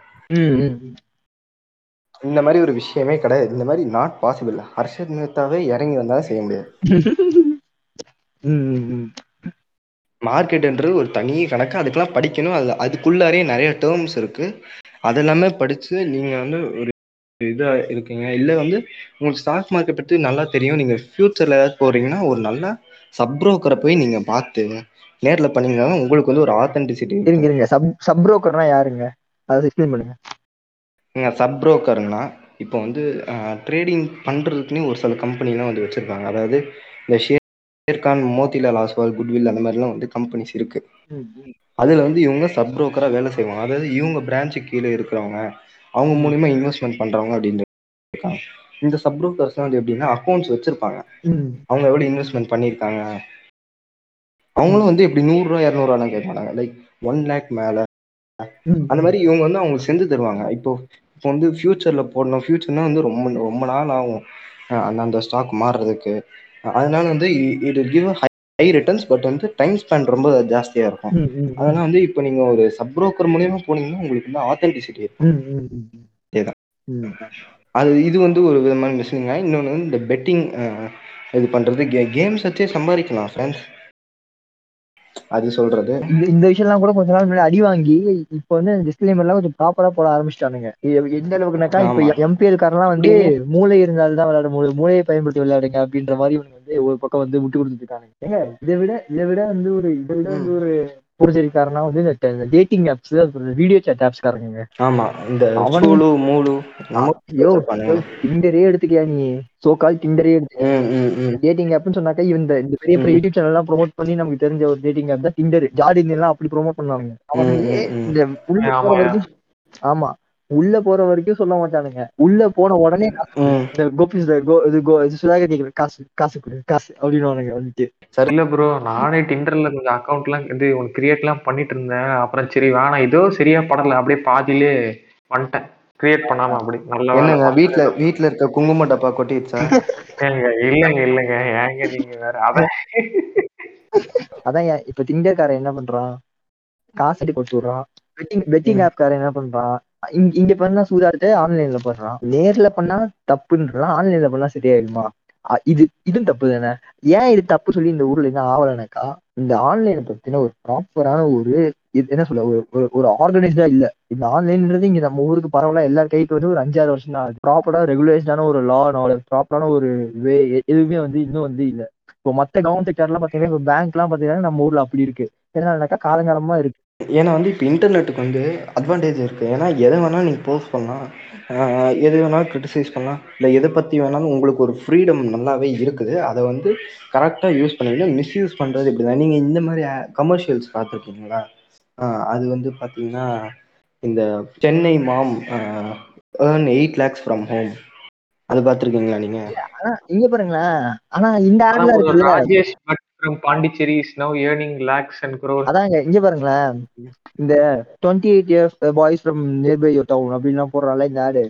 இந்த மாதிரி ஒரு விஷயமே கிடையாது. இந்த மாதிரி நாட் பாசிபிள் ஹர்ஷத் மேத்தாவே இறங்கி வந்தாலும் செய்ய முடியாது. மார்க்கெட்ன்றது ஒரு தனி கணக்கு. அதுக்கெல்லாம் படிக்கணும். அது அதுக்குள்ளாரே நிறைய டேர்ம்ஸ் இருக்கு. அதெல்லாமே படிச்சு நீங்க வந்து ஒரு இதா இருக்கீங்க. இல்ல வந்து உங்களுக்கு ஸ்டாக் மார்க்கெட் பத்தி நல்லா தெரியும். நீங்க ஃபியூச்சர்ல ஏதாவது போறீங்கன்னா ஒரு நல்ல சப் புரோக்கரை போய் நீங்க பார்த்து நேர்ல பண்ணீங்கன்னா உங்களுக்கு வந்து ஒரு ஆத்தென்டிசிட்டி இருங்க இருங்க. சப் சப் புரோக்கர்னா யாருங்க? அதை எக்ஸ்பிளைன் பண்ணுங்க. சப் புரோக்கர்னா இப்போ வந்து ட்ரேடிங் பண்றதுக்குன்னு ஒரு சில கம்பெனிலாம் வந்து வச்சிருக்காங்க. அதாவது இந்த ஷேர்கான் மோத்திலால் ஆஸ்வால் குட்வில் அந்த மாதிரிலாம் வந்து கம்பெனிஸ் இருக்கு. அதுல வந்து இவங்க சப் புரோக்கரா வேலை செய்வாங்க. அதாவது இவங்க பிரான்ச்சு கீழே இருக்கிறவங்க அவங்க மூலியமா இன்வெஸ்ட்மெண்ட் பண்றவங்க அப்படின்னு இருக்காங்க. இந்த சப் புரோக்கர்ஸ் வந்து எப்படின்னா அக்கௌண்ட்ஸ் வச்சிருப்பாங்க. அவங்க எவ்வளவு இன்வெஸ்ட்மெண்ட் பண்ணியிருக்காங்க? அவங்களும் வந்து இப்படி நூறு ரூபா இரநூறுவா கேட்க மாட்டாங்க லைக் ஒன் லேக் மேல. அந்த மாதிரி இவங்க வந்து அவங்களுக்கு செஞ்சு தருவாங்க. இப்போ இப்போ வந்து ஃபியூச்சர்ல போடணும். ஃபியூச்சர்னா வந்து ரொம்ப ரொம்ப நாள் ஆகும். அந்த அந்த ஸ்டாக் மாறுறதுக்கு. அதனால வந்து it give high returns but வந்து டைம் ஸ்பேன் ரொம்ப ஜாஸ்தியா இருக்கும். அதனால வந்து இப்போ நீங்க ஒரு சப் புரோக்கர் மூலியமா போனீங்கன்னா உங்களுக்கு வந்து ஆத்தென்டிசிட்டி இருக்கும். அது இது வந்து ஒரு விதமான மிஸ்ஸிங்க இன்னொன்று இந்த பெட்டிங் இது பண்றது. கேம்ஸ் வச்சே சம்பாதிக்கலாம் ஃப்ரெண்ட்ஸ் அது சொல்றது. இந்த விஷயம்லாம் கூட கொஞ்ச நாள் முன்னாடி அடி வாங்கி இப்போ வந்து டிஸ்கிளைமர் எல்லாம் கொஞ்சம் ப்ராப்பரா போட ஆரம்பிச்சிட்டானுங்க. எந்த அளவுக்குனாக்கா இப்ப. எம்பிஎல் காரெல்லாம் வந்து மூளை இருந்தால்தான் விளையாட முடியும். மூளையை பயன்படுத்தி விளையாடுங்க அப்படின்ற மாதிரி வந்து ஒரு பக்கம் வந்து விட்டு கொடுத்துட்டு இருக்கானுங்க. இதை விட இதை விட வந்து ஒரு இதை விட வந்து ஒரு புரிஞ்சரிக்காரனா வந்து இந்த dating apps video chat apps காரங்க ஆமா இந்த அவன் மூலு யோ. டிண்டரே எடுத்துக்கியா நீ? சோ கால் டிண்டரே எடுத்து. டேட்டிங் ஆப்னு சொன்னாக்கா இந்த இந்த பெரிய பெரிய. யூடியூப் சேனல் எல்லாம் ப்ரோமோட் பண்ணி நமக்கு தெரிஞ்ச ஒரு டேட்டிங் ஆப் தான் டிண்டர் ஜாடின் எல்லாம் அப்படி ப்ரோமோட் பண்ணுவாங்க ஆமா. உள்ள போற வரைக்கும் சொல்ல மாட்டானுங்க. உள்ள போன உடனே. இந்த கோபிஸ் கோ இது கோ இது சுதாகர் கேக்குற காசு காசு கொடு காசு அப்படின்னு வந்துட்டு. இல்ல ப்ரோ நானே டிண்டர்ல கொஞ்சம் அக்கௌண்ட் எல்லாம் இது கிரியேட் எல்லாம் பண்ணிட்டு இருந்தேன். அப்புறம் சரி வேணாம். ஏதோ சரியா படல. அப்படியே பாதியிலே வந்துட்டேன். கிரியேட் பண்ணாம அப்படி நல்ல பார்த்தேன். வீட்ல வீட்ல இருக்க குங்கும டப்பா கொட்டிடுச்சா? ஏங்க இல்லைங்க இல்லைங்க. ஏங்க நீங்க வேற? அத அதான் ஏன் இப்ப திண்டர்காரன் என்ன பண்றான்? காசு விடுறான். பெட்டிங் பெட்டிங் ஆப் காரன் என்ன பண்றான்? இங்க பண்ணா சூதாட்டத்தை ஆன்லைன்ல பண்றான் நேர்ல பண்ணா தப்புன்றான். ஆன்லைன்ல பண்ணா சரியாயிடுமா? இது இதுவும் தப்பு தானே? ஏன் இது தப்பு சொல்லி இந்த ஊர்ல என்ன ஆவலனாக்கா இந்த ஆன்லைனை பத்தின ஒரு ப்ராப்பரான ஒரு இது என்ன சொல்ல ஒரு ஒரு- ஒரு ஆர்கனைஸ்டா இல்ல. இந்த ஆன்லைன்ன்றது இங்க நம்ம ஊருக்கு பரவாயில்ல எல்லார் கைக்கு வந்து ஒரு அஞ்சாறு வருஷம் தான் ஆகுது. ப்ராப்பரா ரெகுலேஷனான ஒரு லா நாலேஜ் ப்ராப்பரான ஒரு வே எதுவுமே வந்து இன்னும் வந்து இல்ல. இப்போ மத்த கவர்மெண்ட் செக்டர்லாம் பாத்தீங்கன்னா இப்போ பேங்க்லாம் பாத்தீங்கன்னா நம்ம ஊர்ல அப்படி இருக்கு. என்னன்னாக்கா காலங்காலமா இருக்கு. ஏன்னா வந்து இப்போ இன்டர்நெட்டுக்கு வந்து அட்வான்டேஜ் இருக்குது ஏன்னா எதை வேணாலும் நீங்கள் போஸ்ட் பண்ணலாம். எது வேணாலும் கிரிட்டிசைஸ் பண்ணலாம். இல்லை எதை பற்றி வேணாலும் உங்களுக்கு ஒரு ஃப்ரீடம் நல்லாவே இருக்குது. அதை வந்து கரெக்டாக யூஸ் பண்ணுவீங்க மிஸ்யூஸ் பண்ணுறது இப்படி தான் நீங்கள் இந்த மாதிரி கமர்ஷியல்ஸ் பார்த்துருக்கீங்களா? அது வந்து பார்த்தீங்கன்னா இந்த Chennai mom earn eight lakhs from home அது பார்த்துருக்கீங்களா நீங்கள் ஆனா இங்க பாருங்களேன். ஆனா இந்த ஒரு இருக்குல்ல? Rajesh but from Pondicherry is now earning lakhs and crores அதாங்க இங்க பாருங்களேன். இந்த twenty eight years boys from nearby your town அப்படின்லாம் போடுறான்ல இந்த ஆடு.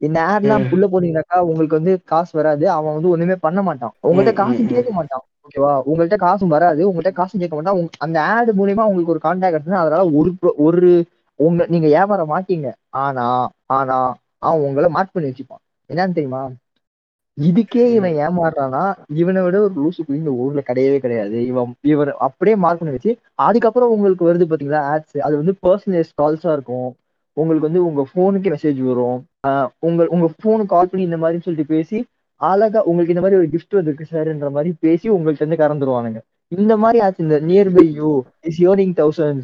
இந்த ஆட்லாம். உள்ள போனீங்கன்னாக்கா உங்களுக்கு வந்து காசு வராது. அவன் வந்து ஒண்ணுமே பண்ண மாட்டான். உங்கள்ட்ட ம், காசு. கேட்க மாட்டான். ஓகேவா? உங்கள்ட்ட காசும் வராது. உங்கள்ட்ட காசும் கேட்க மாட்டான். அந்த ஆடு மூலியமா உங்களுக்கு ஒரு கான்டாக்ட் எடுத்துனா அதனால ஒரு ஒரு உங்க நீங்க ஏமாற மாட்டீங்க ஆனா ஆனா அவன் உங்களை மார்க் பண்ணி வச்சுப்பான். என்னன்னு தெரியுமா? இதுக்கே இவன் ஏமாறுறானா இவனை விட ஒரு லூசு குழி இந்த ஊர்ல கிடையவே கிடையாது. இவன் இவன் அப்படியே மார்க் பண்ணி வச்சு அதுக்கப்புறம் உங்களுக்கு வருது பாத்தீங்களா ஆட்ஸ் அது வந்து பர்சனலைஸ் கால்ஸா இருக்கும். உங்களுக்கு வந்து உங்க போனுக்கு மெசேஜ் வரும். உங்க உங்க போனுக்கு கால் பண்ணி இந்த மாதிரி சொல்லிட்டு பேசி அழகா உங்களுக்கு இந்த மாதிரி ஒரு கிஃப்ட் வந்திருக்கு சார்ன்ற மாதிரி பேசி உங்கள்ட்ட இருந்து கறந்துருவானுங்க. இந்த மாதிரி ஆச்சு இந்த nearby you is earning thousand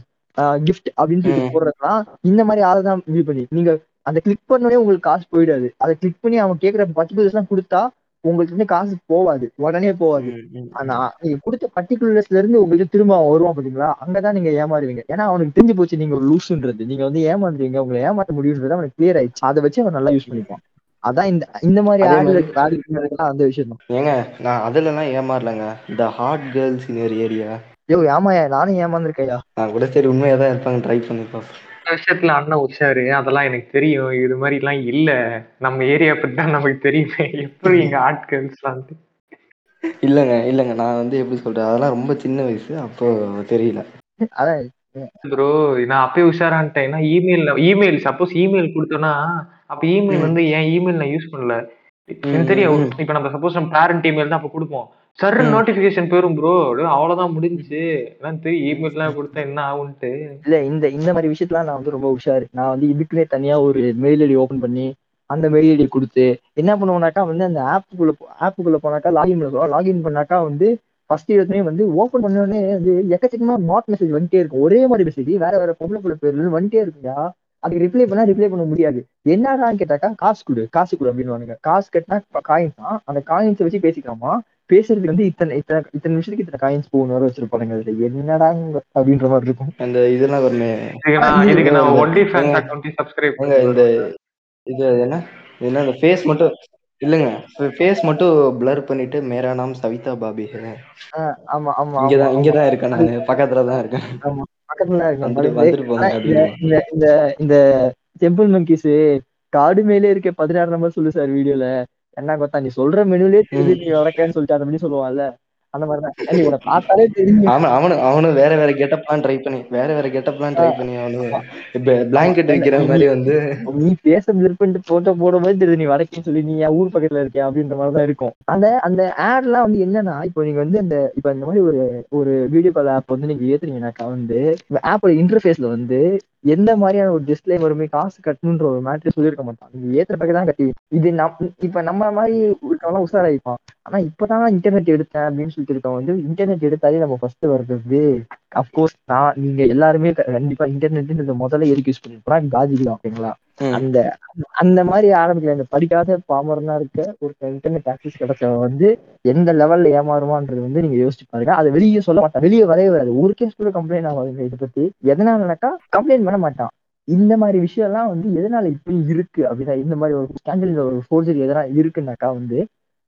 gift அப்படின்னு சொல்லிட்டு ம். போடுறதுலாம் இந்த மாதிரி ஆளை தான் இது பண்ணி நீங்க அந்த கிளிக் பண்ணோடனே உங்களுக்கு காசு போயிடாது. அதை கிளிக் பண்ணி அவன் கேட்குற பர்டிகுலர்ஸ் எல்லாம் கொடுத்தா உங்களுக்கு வந்து காசு போவாது. உடனே போவாது. ஆனா நீங்க கொடுத்த பர்டிகுலர்ஸ்ல இருந்து உங்களுக்கு திரும்ப அவன் வருவான் பாத்தீங்களா? அங்கதான் நீங்க ஏமாறுவீங்க. ஏன்னா அவனுக்கு தெரிஞ்சு போச்சு நீங்க ஒரு லூசுன்றது நீங்க வந்து ஏமாந்துறீங்க உங்களை ஏமாத்த முடியுன்றது அவனுக்கு கிளியர் ஆயிடுச்சு. அதை வச்சு அவன் நல்லா யூஸ் பண்ணிப்பான். அதான் இந்த இந்த மாதிரி அதே ஆடுல மாதிரி- ஆடு அந்த விஷயம் தான். ஏங்க நான் அதுலலாம் ஏமாறலங்க. The hot girls in area யோ ஏமாயா நானும் ஏமாந்துருக்கையா நான் கூட சரி உண்மையாக தான் இருப்பாங்க ட்ரை பண்ணி பார்ப்போம் விஷயத்துல அண்ணன் உஷாரு அதெல்லாம் எனக்கு தெரியும். இது மாதிரி எல்லாம் இல்ல. நம்ம ஏரியா பத்தி தான் நமக்கு தெரியுமே. எப்படி எங்க ஆட்கள்ஸ்லாம் இல்லைங்க இல்லைங்க. நான் வந்து எப்படி சொல்றது? அதெல்லாம் ரொம்ப சின்ன வயசு. அப்போ தெரியல. அதான். ப்ரோ நான் அப்பயே உஷாரான்ட்டேன். ஏன்னா இமெயில் இமெயில் சப்போஸ் இமெயில் கொடுத்தோன்னா அப்ப இமெயில். வந்து என் இமெயில் நான் யூஸ் பண்ணல. எனக்கு தெரியும். இப்ப நம்ம சப்போஸ் நம்ம பேரண்ட் இமெயில் தான் அப்ப கொடுப்போம். சர். நோட்டிபிகேஷன் போயிரும் ப்ரோ அவ்வளவுதான் முடிஞ்சுச்சு. இமெயில் எல்லாம் கொடுத்தா என்ன ஆகும்ட்டு இல்ல இந்த இந்த மாதிரி விஷயத்துல நான் வந்து ரொம்ப உஷாரு. நான் வந்து இதுக்குன்னே தனியா ஒரு மெயில் ஐடி ஓபன் பண்ணி அந்த மெயில் ஐடி கொடுத்து என்ன பண்ணுவோம்னாக்கா வந்து அந்த ஆப்புக்குள்ள ஆப்புக்குள்ள போனாக்கா லாகின் பண்ணுவோம் லாகின் பண்ணாக்கா வந்து ஃபர்ஸ்ட் எடுத்துனே வந்து ஓப்பன் பண்ண உடனே வந்து எக்கச்சக்கமா நாட் மெசேஜ் வந்துட்டே இருக்கும். ஒரே மாதிரி மெசேஜ் வேற வேற பொம்பளை புள்ள பேர்ல வந்துட்டே இருக்குங்க அதுக்கு ரிப்ளை பண்ணா ரிப்ளை பண்ண முடியாது. என்னடான்னு கேட்டாக்கா காசு கொடு காசு கொடு அப்படின்னு காசு கட்டினா காயின்ஸ் தான் அந்த காயின்ஸை வச்சு பேசிக்கலாமா? பேசுறதுக்கு வந்து இத்தனை இத்தனை இத்தனை நிமிஷத்துக்கு இத்தனை காயின்ஸ் போகணும் வர வச்சிருப்பாங்க அதுல என்னடா அப்படின்ற மாதிரி இருக்கும். அந்த இதெல்லாம் வருமே இதுக்கு நான் ஒன்லி ஃபேன்ஸ் ஏங்க, அக்கௌண்ட் சப்ஸ்கிரைப் இந்த இது என்ன? இது என்ன இந்த ஃபேஸ் மட்டும் இல்லைங்க. ஃபேஸ் மட்டும் blur பண்ணிட்டு மேரா நாம் சவிதா பாபி ஆமா ஆமா இங்கதான் ஆமா, இங்கதான் இருக்கேன் நான். பக்கத்துல தான் இருக்கேன். ஆமா பக்கத்துல தான் இருக்கேன். இந்த இந்த இந்த டெம்பிள் மங்கீஸ் காடு மேலே இருக்க பதினாறு நம்பர் சொல்லு சார் வீடியோல என்ன கொத்தா நீ சொல்ற மெனுலே தெரியுது நீ வளர்க்கன்னு சொல்லிட்டு அந்த மாதிரி சொல்லுவான்ல. அந்த மாதிரி தான் உன பார்த்தாலே தெரியும். அவனு அவனு அவனும் வேற வேற கெட்டப்லாம் ட்ரை பண்ணி வேற வேற கெட்டப்லாம் ட்ரை பண்ணி அவனு பிளாங்கெட் விக்கிற மாதிரி வந்து. நீ பேச விருப்பம் போட்டோ போடும் போது தெரியுது நீ வடக்கேன்னு சொல்லி நீ ஊர் பக்கத்துல இருக்க அப்படின்ற மாதிரி தான் இருக்கும். அந்த அந்த ஆட்லாம் வந்து என்னன்னா இப்போ நீங்க வந்து அந்த இப்போ இந்த மாதிரி ஒரு ஒரு வீடியோ கால் ஆப் வந்து நீங்க ஏத்துறீங்கன்னாக்கா வந்து ஆப்போட இன்டர்ஃபேஸ்ல வந்து எந்த மாதிரியான ஒரு டிஸ்பிளே வருமே காசு கட்டணுன்ற ஒரு மேட்ரு சொல்லியிருக்க மாட்டான். நீங்க ஏத்துற பக்கம் தான் கட்டி இது நம் இப்ப நம்ம மாதிரி இருக்கவங்க உஷாராயிப்பான் ஆனா இப்பதான் இன்டர்நெட் எடுத்தேன் அப்படின்னு சொல்லிட்டு இருக்கவன் வந்து இன்டர்நெட் எடுத்தாலே நம்ம ஃபர்ஸ்ட் வருது அப்கோர்ஸ் நான் நீங்க எல்லாருமே கண்டிப்பா இன்டர்நெட் முதல்ல எதுக்கு யூஸ் பண்ணிருப்போம் தான் ஓகேங்களா. அந்த அந்த மாதிரி ஆரம்பிக்கல. இந்த படிக்காத பாமரனா இருக்க ஒரு இன்டர்நெட் ஆக்சஸ் கிடைச்சவன் வந்து எந்த லெவல்ல ஏமாறுவான்றது வந்து நீங்க யோசிச்சு பாருங்க. அதை வெளியே சொல்ல மாட்டான். வெளியே வரவே வராது. ஒரு கேஸ் கூட கம்ப்ளைண்ட் ஆகாதுங்க இதை பத்தி. எதனாலனாக்கா கம்ப்ளைண்ட் பண்ண மாட்டான். இந்த மாதிரி விஷயம் எல்லாம் வந்து எதனால இப்படி இருக்கு அப்படின்னா இந்த மாதிரி ஒரு ஸ்கேண்டல் ஒரு ஃபோர்ஜரி எதனா இருக்குன்னாக்கா வந்து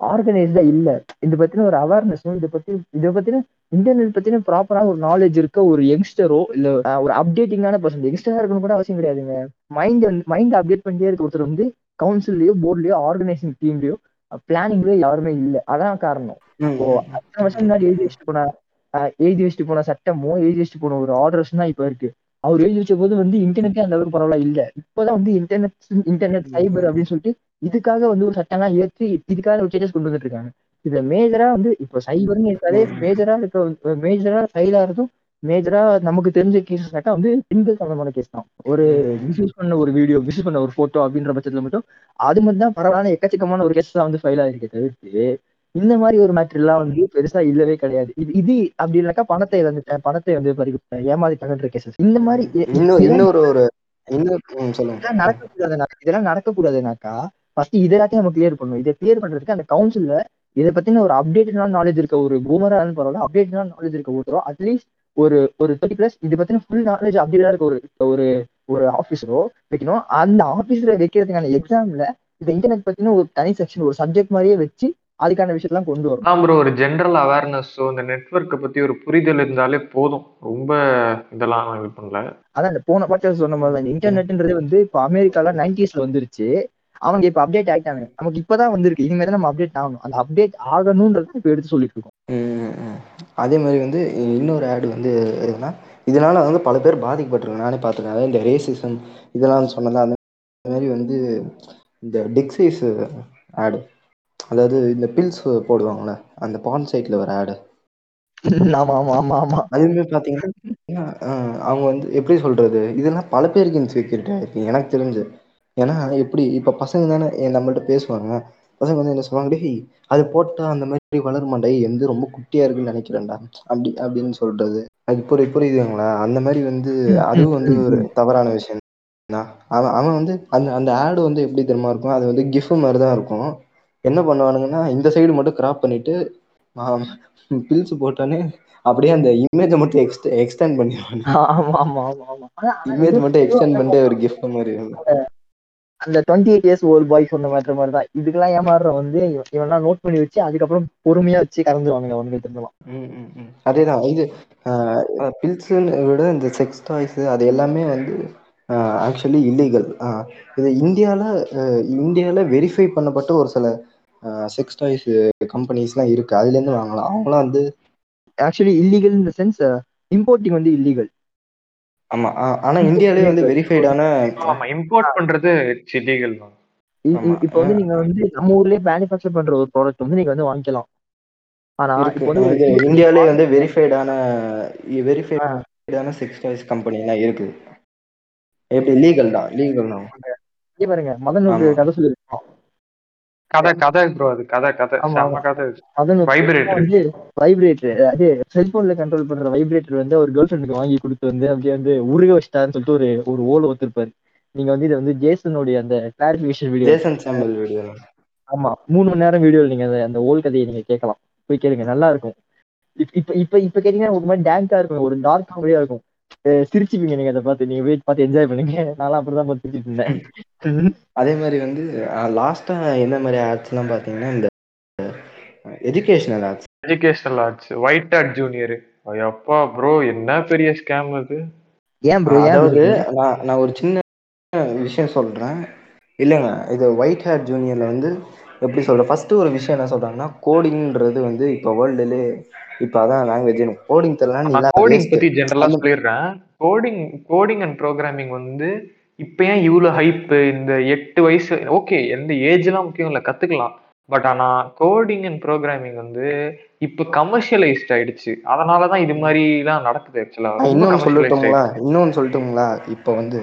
ஆர்கனைஸ்டா இல்ல. இதை பத்தின ஒரு அவேர்னஸும் இதை பத்தி இதை பத்தின இன்டர்நெட் பத்தின ப்ராப்பரா ஒரு நாலேஜ் இருக்க ஒரு யங்ஸ்டரோ இல்ல ஒரு அப்டேட்டிங்கான பர்சன் யங்ஸ்டரா இருக்கணும் கூட அவசியம் கிடையாதுங்க மைண்ட் மைண்ட் அப்டேட் பண்ணிட்டே இருக்க ஒருத்தர் வந்து கவுன்சில்லயோ போர்ட்லயோ ஆர்கனைசிங் டீம்லயோ பிளானிங்லயோ யாருமே இல்ல. அதான் காரணம். அத்தனை வருஷம் முன்னாடி எழுதி வச்சுட்டு போன எழுதி வச்சுட்டு போன சட்டமோ எழுதி வச்சுட்டு போன ஒரு ஆர்டர்ஸ் தான் இப்ப இருக்கு. அவர் எழுதி வச்ச போது வந்து இன்டர்நெட்டே அந்த அளவுக்கு பரவாயில்ல இல்ல. இப்பதான் வந்து இன்டர்நெட் இன்டர்நெட் சைபர் அப்படின்னு சொல்லிட்டு இதுக்காக வந்து ஒரு சட்டம்லாம் ஏற்றி இதுக்காக ஒரு சேஞ்சஸ் கொண்டு வந்துட்டு இருக்காங்க இதுல மேஜரா வந்து இப்போ சைபர்னு இருக்காலே மேஜரா இருக்க மேஜரா ஃபைல் ஆகிறதும் மேஜரா நமக்கு தெரிஞ்ச கேசஸ்னாக்கா வந்து பெண்கள் சம்பந்தமான கேஸ் தான். ஒரு மிஸ்யூஸ் பண்ண ஒரு வீடியோ மிஸ்யூஸ் பண்ண ஒரு போட்டோ அப்படின்ற பட்சத்துல மட்டும் அது மட்டும் தான் பரவாயில்ல எக்கச்சக்கமான ஒரு கேஸ் தான் வந்து ஃபைல் ஆகிருக்கே தவிர்த்து இந்த மாதிரி ஒரு மேட்டர் எல்லாம் வந்து பெருசா இல்லவே கிடையாது. இது இது அப்படி இல்லைனாக்கா பணத்தை இழந்துட்டேன் பணத்தை வந்து பறிக்க ஏமாதிட்டாங்கன்ற கேசஸ் இந்த மாதிரி இன்னொரு ஒரு இதெல்லாம் நடக்கக்கூடாதுனாக்கா இதெல்லாம் நடக்கக்கூடாதுனாக்கா ஃபர்ஸ்ட் இது எல்லாத்தையும் நம்ம கிளியர் பண்ணணும். இதை கிளியர் பண்றதுக்கு அந்த கவுன்சில்ல இதை பத்தின ஒரு அப்டேட்டடான நாலேஜ் இருக்க ஒரு பூமரான்னு பரவாயில்ல அப்டேட்டடான நாலேஜ் இருக்க ஒருத்தரோ அட்லீஸ்ட் ஒரு ஒரு தேர்ட்டி பிளஸ் இதை பத்தின ஃபுல் நாலேஜ் அப்டேட்டா இருக்க ஒரு ஒரு ஒரு ஆஃபீஸரோ வைக்கணும். அந்த ஆஃபீஸரை வைக்கிறதுக்கான எக்ஸாம்ல இந்த இன்டர்நெட் பத்தின ஒரு தனி செக்ஷன் ஒரு சப்ஜெக்ட் மாதிரியே வச்சு அதுக்கான விஷயத்தெல்லாம் கொண்டு வரும் ப்ரோ ஒரு ஜென்ரல் அவேர்னஸோ இந்த நெட்வொர்க்கை பத்தி ஒரு புரிதல் இருந்தாலே போதும். ரொம்ப இதெல்லாம் இது பண்ணல. அதான் இந்த போன பாட்டு சொன்ன மாதிரி தான் இன்டர்நெட்ன்றது வந்து இப்போ அமெரிக்கால நைன்டிஸ்ல வந்துருச்சு. அவங்க இப்ப அப்டேட் ஆயிட்டாங்க. நமக்கு இப்பதான் வந்திருக்கு. இனிமே தான் நம்ம அப்டேட் ஆகணும். அந்த அப்டேட் ஆகணும்ன்றது இப்ப எடுத்து சொல்லிட்டு இருக்கோம். அதே மாதிரி வந்து இன்னொரு ஆடு வந்து எதுனா இதனால வந்து பல பேர் பாதிக்கப்பட்டிருக்காங்க. நானே பார்த்துருக்கேன். அதாவது இந்த ரேசிசம் இதெல்லாம் சொன்னதா அந்த மாதிரி வந்து இந்த டிக்ஸைஸ் ஆடு அதாவது இந்த பில்ஸ் போடுவாங்கள்ல அந்த பான் சைட்ல வர ஆடு ஆமா ஆமா ஆமா ஆமா. அதுவுமே பார்த்தீங்கன்னா அஹ், அவங்க வந்து எப்படி சொல்றது? இதெல்லாம் பல பேருக்கு இன்செக்யூரிட்டி ஆயிருக்கு. எனக்கு தெரிஞ்சு. ஏன்னா எப்படி இப்போ பசங்க தானே நம்மள்ட்ட பேசுவாங்க. பசங்க வந்து என்ன சொல்லுவாங்க டேய் அது போட்டா அந்த மாதிரி வளருமாண்டா ஏய் எந்த ரொம்ப குட்டியா இருக்குன்னு நினைக்கிறேன்டா. அப்படி அப்படின்னு சொல்றது. அது புரி புரியுதுங்களா? அந்த மாதிரி வந்து அதுவும் வந்து ஒரு தவறான விஷயம் தான். அவன் அவன் வந்து அந்த அந்த ஆடு வந்து எப்படி தெரியுமா இருக்கும்? அது வந்து கிஃப் மாதிரி தான் இருக்கும். என்ன பண்ணுவானுங்கன்னா இந்த சைடு மட்டும் கிராப் பண்ணிட்டு பில்ஸ் போட்டானே அப்படியே அந்த இமேஜை மட்டும் எக்ஸ்ட் எக்ஸ்டெண்ட் பண்ணிடுவானு ஆமா ஆமா ஆமா ஆமா. ஆனா இமேஜ் மட்டும் எக்ஸ்டெண்ட் பண்ணிட்டு ஒரு கிஃப்ட் மாதிரி. அந்த twenty eight years old boy சொன்ன மாதிரி மாதிரி தான் இதுக்கெல்லாம் ஏமாறுற வந்து இவன் இவன்லாம் நோட் பண்ணி வச்சு அதுக்கப்புறம் பொறுமையா வச்சு கறந்துருவாங்க அவனுக்கு திருந்தலாம் ம், ம், ம். அதேதான். இது பில்ஸ்ன்னு விட இந்த செக்ஸ் டாய்ஸ் அது எல்லாமே வந்து ஆக்சுவலி இல்லீகல் இது இந்தியாவில் இந்தியாவில் வெரிஃபை பண்ணப்பட்ட ஒரு சில செக்ஸ் டாய்ஸ் கம்பெனிஸ்லாம் இருக்கு. அதுலேருந்து வாங்கலாம். அவங்களாம் வந்து ஆக்சுவலி இல்லீகல் இந்த சென்ஸ் இம்போர்ட்டிங் வந்து இல்லீகல் ஆமா ஆனா இந்தியாவிலே வந்து வெரிஃபைடான ஆமா இம்போர்ட் பண்றது ஆமா. இப்போ வந்து நீங்க வந்து நம்ம ஊர்லயே மேனுஃபேக்சர் பண்ற ஒரு ப்ராடக்ட் வந்து நீங்க வந்து வாங்கிக்கலாம். ஆனா இப்போ வந்து இந்தியாவிலே வந்து வெரிஃபைடான வெரிஃபைடான செக்ஸ் டாய்ஸ் கம்பெனிலாம் இருக்குது எப்படி லீகல் தான் லீகல் தான். பாருங்க மதன். கதை சொல்லிருக்கோம் கதை கதை. ப்ரோ அது கதை கதை. ஆமா. கதை வைப்ரேட்டர் வைப்ரேட்டர் அது செல்போன்ல கண்ட்ரோல் பண்ற வைப்ரேட்டர் வந்து அவர் கேர்ள் ஃப்ரெண்டுக்கு வாங்கி கொடுத்து வந்து அப்படியே வந்து உருக வச்சிட்டாருன்னு சொல்லிட்டு ஒரு ஒரு ஓல ஒத்துருப்பாரு. நீங்க வந்து இதை வந்து ஜேசனுடைய அந்த கிளாரிபிகேஷன் வீடியோ ஜேசன் சாம்பல் வீடியோ ஆமா மூணு மணி நேரம் வீடியோல நீங்க அந்த அந்த ஓல் கதையை நீங்க கேட்கலாம். போய் கேளுங்க நல்லா இருக்கும். இப்ப இப்ப இப்ப இப்ப கேட்டீங்கன்னா ஒரு மாதிரி டேங்கா இருக்கும் ஒரு டார்க் காமெடியா இருக்கும். சிரிச்சுப்பீங்க நீங்க அதை பார்த்து. நீங்க போய் பார்த்து என்ஜாய் பண்ணுங்க. நான்லாம் அப்படிதான் பார்த்து சிரிச்சிட்டு இருந்தேன். அதே மாதிரி வந்து லாஸ்டா என்ன மாதிரி ஆட்ஸ்லாம் பார்த்தீங்கன்னா இந்த educational ads educational arts white art junior அப்பா ப்ரோ என்ன பெரிய ஸ்கேம் அது? ஏன் ப்ரோ அதாவது bro? நான் நான் ஒரு சின்ன விஷயம் சொல்றேன். இல்லைங்க இது ஒயிட் ஹேர் ஜூனியர்ல வந்து எப்படி சொல்றேன் ஃபர்ஸ்ட் ஒரு விஷயம் என்ன சொல்றாங்கன்னா கோடிங்ன்றது வந்து இப்போ வேர்ல்டுலே இப்போ அதான் லாங்குவேஜ் கோடிங் தெரியல கோடிங். பத்தி ஜென்ரலா சொல்லிடுறேன். கோடிங் கோடிங் அண்ட் ப்ரோக்ராமிங் வந்து இப்ப ஏன் இவ்வளவு ஹைப் இந்த எட்டு வயசு ஓகே எந்த ஏஜ்லாம் முக்கியம் இல்ல கத்துக்கலாம். பட் ஆனா கோடிங் அண்ட் ப்ரோக்ராமிங் வந்து இப்ப கமர்ஷியலைஸ்ட் ஆயிடுச்சு. அதனாலதான் இது மாதிரி எல்லாம் நடக்குது ஆக்சுவலா நான் இன்னொன்னு சொல்லட்டுங்களா? இன்னொன்னு சொல்லட்டுங்களா? இப்போ வந்து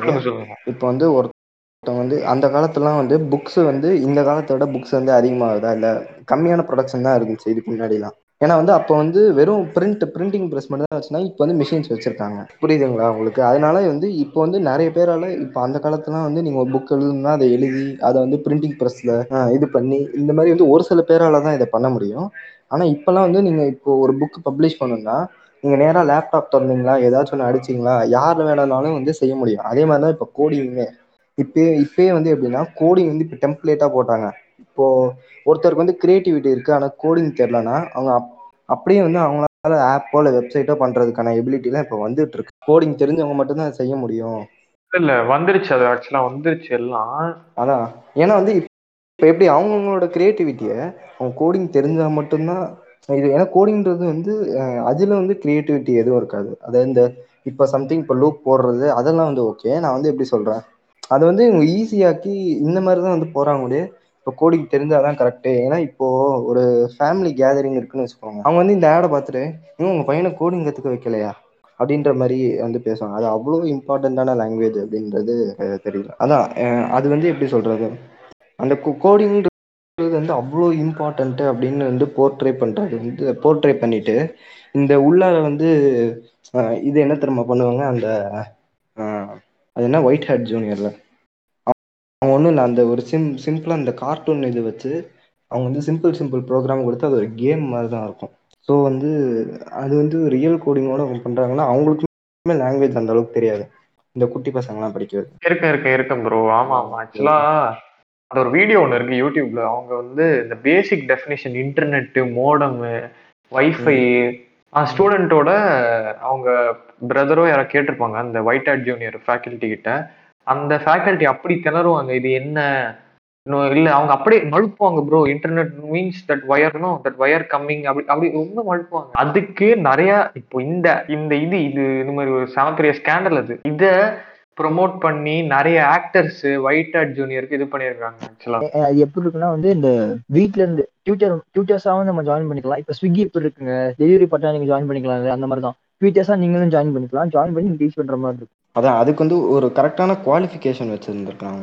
இப்போ வந்து ஒருத்தன் வந்து அந்த காலத்துலலாம் வந்து புக்ஸ் வந்து இந்த காலத்தை விட புக்ஸ் வந்து அதிகமாகுதா இல்லை கம்மியான ப்ரொடக்ஷன் தான் இருந்துச்சு இதுக்கு முன்னாடிலாம். ஏன்னா வந்து அப்போ வந்து வெறும் பிரிண்ட் பிரிண்டிங் ப்ரெஸ் மட்டும் தான் வச்சுனா இப்போ வந்து மிஷின்ஸ் வச்சிருக்காங்க. புரியுதுங்களா உங்களுக்கு? அதனால வந்து இப்போ வந்து நிறைய பேரால இப்போ அந்த காலத்துலாம் வந்து நீங்கள் ஒரு புக் எழுதுனா அதை எழுதி அதை வந்து பிரிண்டிங் ப்ரெஸ்ல இது பண்ணி இந்த மாதிரி வந்து ஒரு சில பேரால தான் இதை பண்ண முடியும். ஆனால் இப்போலாம் வந்து நீங்கள் இப்போ ஒரு புக் பப்ளிஷ் பண்ணணும்னா நீங்கள் நேராக லேப்டாப் திறந்தீங்களா? ஏதாச்சும் ஒன்று அடிச்சிங்களா? யார் வேணாலும் வந்து செய்ய முடியும். அதே மாதிரி தான் இப்போ கோடிங்குமே இப்போ இப்பயே வந்து எப்படின்னா கோடிங் வந்து இப்போ டெம்ப்ளேட்டாக போட்டாங்க. இப்போ ஒருத்தருக்கு வந்து கிரியேட்டிவிட்டி இருக்கு ஆனால் கோடிங் தெரிலனா அவங்க அப்- அப்படியே வந்து அவங்களால ஆப்போ இல்லை வெப்சைட்டோ பண்றதுக்கான எபிலிட்டிலாம் இப்போ வந்துட்டு இருக்கு. கோடிங் தெரிஞ்சவங்க மட்டும்தான் அதை செய்ய முடியும். இல்ல வந்துருச்சு. அது ஆக்சுவலா வந்துருச்சு எல்லாம். அதான். ஏன்னா வந்து இப்போ எப்படி அவங்கவுங்களோட கிரியேட்டிவிட்டியை அவங்க கோடிங் தெரிஞ்சா மட்டும்தான் இது ஏன்னா கோடிங்கிறது வந்து அதுல வந்து கிரியேட்டிவிட்டி எதுவும் இருக்காது. அதாவது இந்த இப்போ சம்திங் இப்போ லூப் போடுறது அதெல்லாம் வந்து ஓகே நான் வந்து எப்படி சொல்றேன்? அது வந்து இவங்க ஈஸியாக்கி இந்த மாதிரி தான் வந்து போறாங்க முடியே இப்போ கோடிங் தெரிஞ்சால் தான் கரெக்டு ஏன்னா இப்போது ஒரு ஃபேமிலி கேதரிங் இருக்குன்னு வச்சுக்கோங்க. அவங்க வந்து இந்த ஆடை பார்த்துட்டு இவங்க உங்கள் பையனை கோடிங் கற்றுக்க வைக்கலையா? அப்படின்ற மாதிரி வந்து பேசுவாங்க. அது அவ்வளோ இம்பார்ட்டண்ட்டான லாங்குவேஜ் அப்படின்றது தெரியல. அதான் அது வந்து எப்படி சொல்கிறது அந்த கோடிங்ன்றது வந்து அவ்வளோ இம்பார்ட்டண்ட்டு அப்படின்னு வந்து போர்ட்ரே பண்ணுறது வந்து போர்ட்ரே பண்ணிட்டு இந்த உள்ளார வந்து இது என்ன திரும்ப பண்ணுவாங்க? அந்த அது என்ன? ஒயிட் ஹேட் ஜூனியரில் அவங்க ஒன்றும் இல்லை அந்த ஒரு சிம் சிம்பிளாக அந்த கார்ட்டூன் இது வச்சு அவங்க வந்து சிம்பிள் சிம்பிள் ப்ரோக்ராம் கொடுத்து அது ஒரு கேம் மாதிரி தான் இருக்கும். ஸோ வந்து அது வந்து ரியல் கோடிங்கோட அவங்க பண்ணுறாங்கன்னா அவங்களுக்குமே லாங்குவேஜ் அந்த அளவுக்கு தெரியாது. இந்த குட்டி பசங்கலாம் படிக்கிறது. இருக்க இருக்க இருக்க ப்ரோ ஆமா ஆமா. ஆக்சுவலா அது ஒரு வீடியோ ஒன்று இருக்கு யூடியூப்ல அவங்க வந்து இந்த basic definition internet modem wifi ஸ்டூடெண்ட்டோட அவங்க பிரதரோ யாரோ கேட்டிருப்பாங்க அந்த ஒயிட் ஹேட் ஜூனியர் ஃபேக்கல்ட்டி கிட்ட. அந்த ஃபேக்கல்ட்டி அப்படி திணறுவாங்க. இது என்ன? இன்னும் இல்ல அவங்க அப்படியே மழுப்புவாங்க ப்ரோ இன்டர்நெட் மீன்ஸ் தட் வயர்னோ தட் வயர் கம்மிங் அப்படி அப்படி ரொம்ப மழுப்புவாங்க. அதுக்கு நிறைய இப்போ இந்த இந்த இது இது இந்த மாதிரி ஒரு செம பெரிய ஸ்கேண்டல் அது. இத ப்ரொமோட் பண்ணி நிறைய ஆக்டர்ஸ் ஒயிட் ஆட் ஜூனியருக்கு இது பண்ணியிருக்காங்க ஆக்சுவலா எப்படி இருக்குன்னா வந்து இந்த வீட்ல இருந்து டியூட்டர் வந்து நம்ம ஜாயின் பண்ணிக்கலாம். இப்ப ஸ்விக்கி எப்படி இருக்குங்க? டெலிவரி பட்டா நீங்க ஜாயின் பண்ணிக்கலாம் அந்த மாதிரி தான் டியூட்டர்ஸா நீங்களும் ஜாயின் பண்ணிக்கலாம். ஜாயின் பண்ணி டீச் பண்ற மாதிரி இருக்கும். அதான் அதுக்கு வந்து ஒரு கரெக்டான குவாலிஃபிகேஷன் வச்சிருந்துருக்காங்க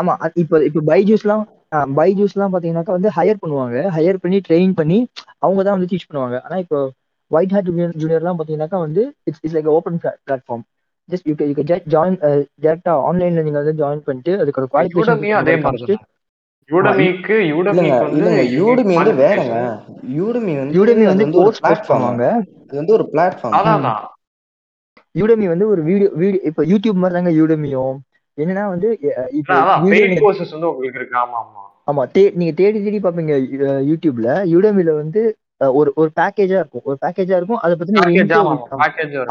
ஆமா இப்போ இப்போ பைஜூஸ்லாம் பைஜூஸ்லாம் பாத்தீங்கன்னாக்கா வந்து ஹையர் பண்ணுவாங்க. ஹையர் பண்ணி ட்ரெயின் பண்ணி அவங்க தான் வந்து டீச் பண்ணுவாங்க. ஆனா இப்போ ஒயிட் ஹேட் ஜூனியர் ஜூனியர்லாம் பாத்தீங்கன்னாக்கா வந்து it's it's like open platform just you you join டேரக்டா ஆன்லைன்ல நீங்க வந்து ஜாயின் பண்ணிட்டு அதுக்கு ஒரு யூடமியும் அதே மாதிரி குவாலிஃபிகேஷன் யூடமிக்கு யூடமிக்கு வந்து இல்லைங்க யூடுமி வந்து வேறங்க. யூடுமி வந்து யூடமி வந்து கோர்ஸ் பிளாட்ஃபார்ம் அது வந்து ஒரு பிளாட்ஃபார்ம் அதான் தான் யூடமி வந்து ஒரு வீடியோ வீடியோ இப்போ யூடியூப் மாதிரி தாங்க யூடமியும் என்னன்னா வந்து உங்களுக்கு இருக்கு. ஆமா ஆமா. ஆமா தே நீங்க தேடி தேடி பாப்பீங்க யூடியூப்ல யூடமில வந்து ஒரு ஒரு பேக்கேஜா இருக்கும். ஒரு பேக்கேஜா இருக்கும். அதை பத்தின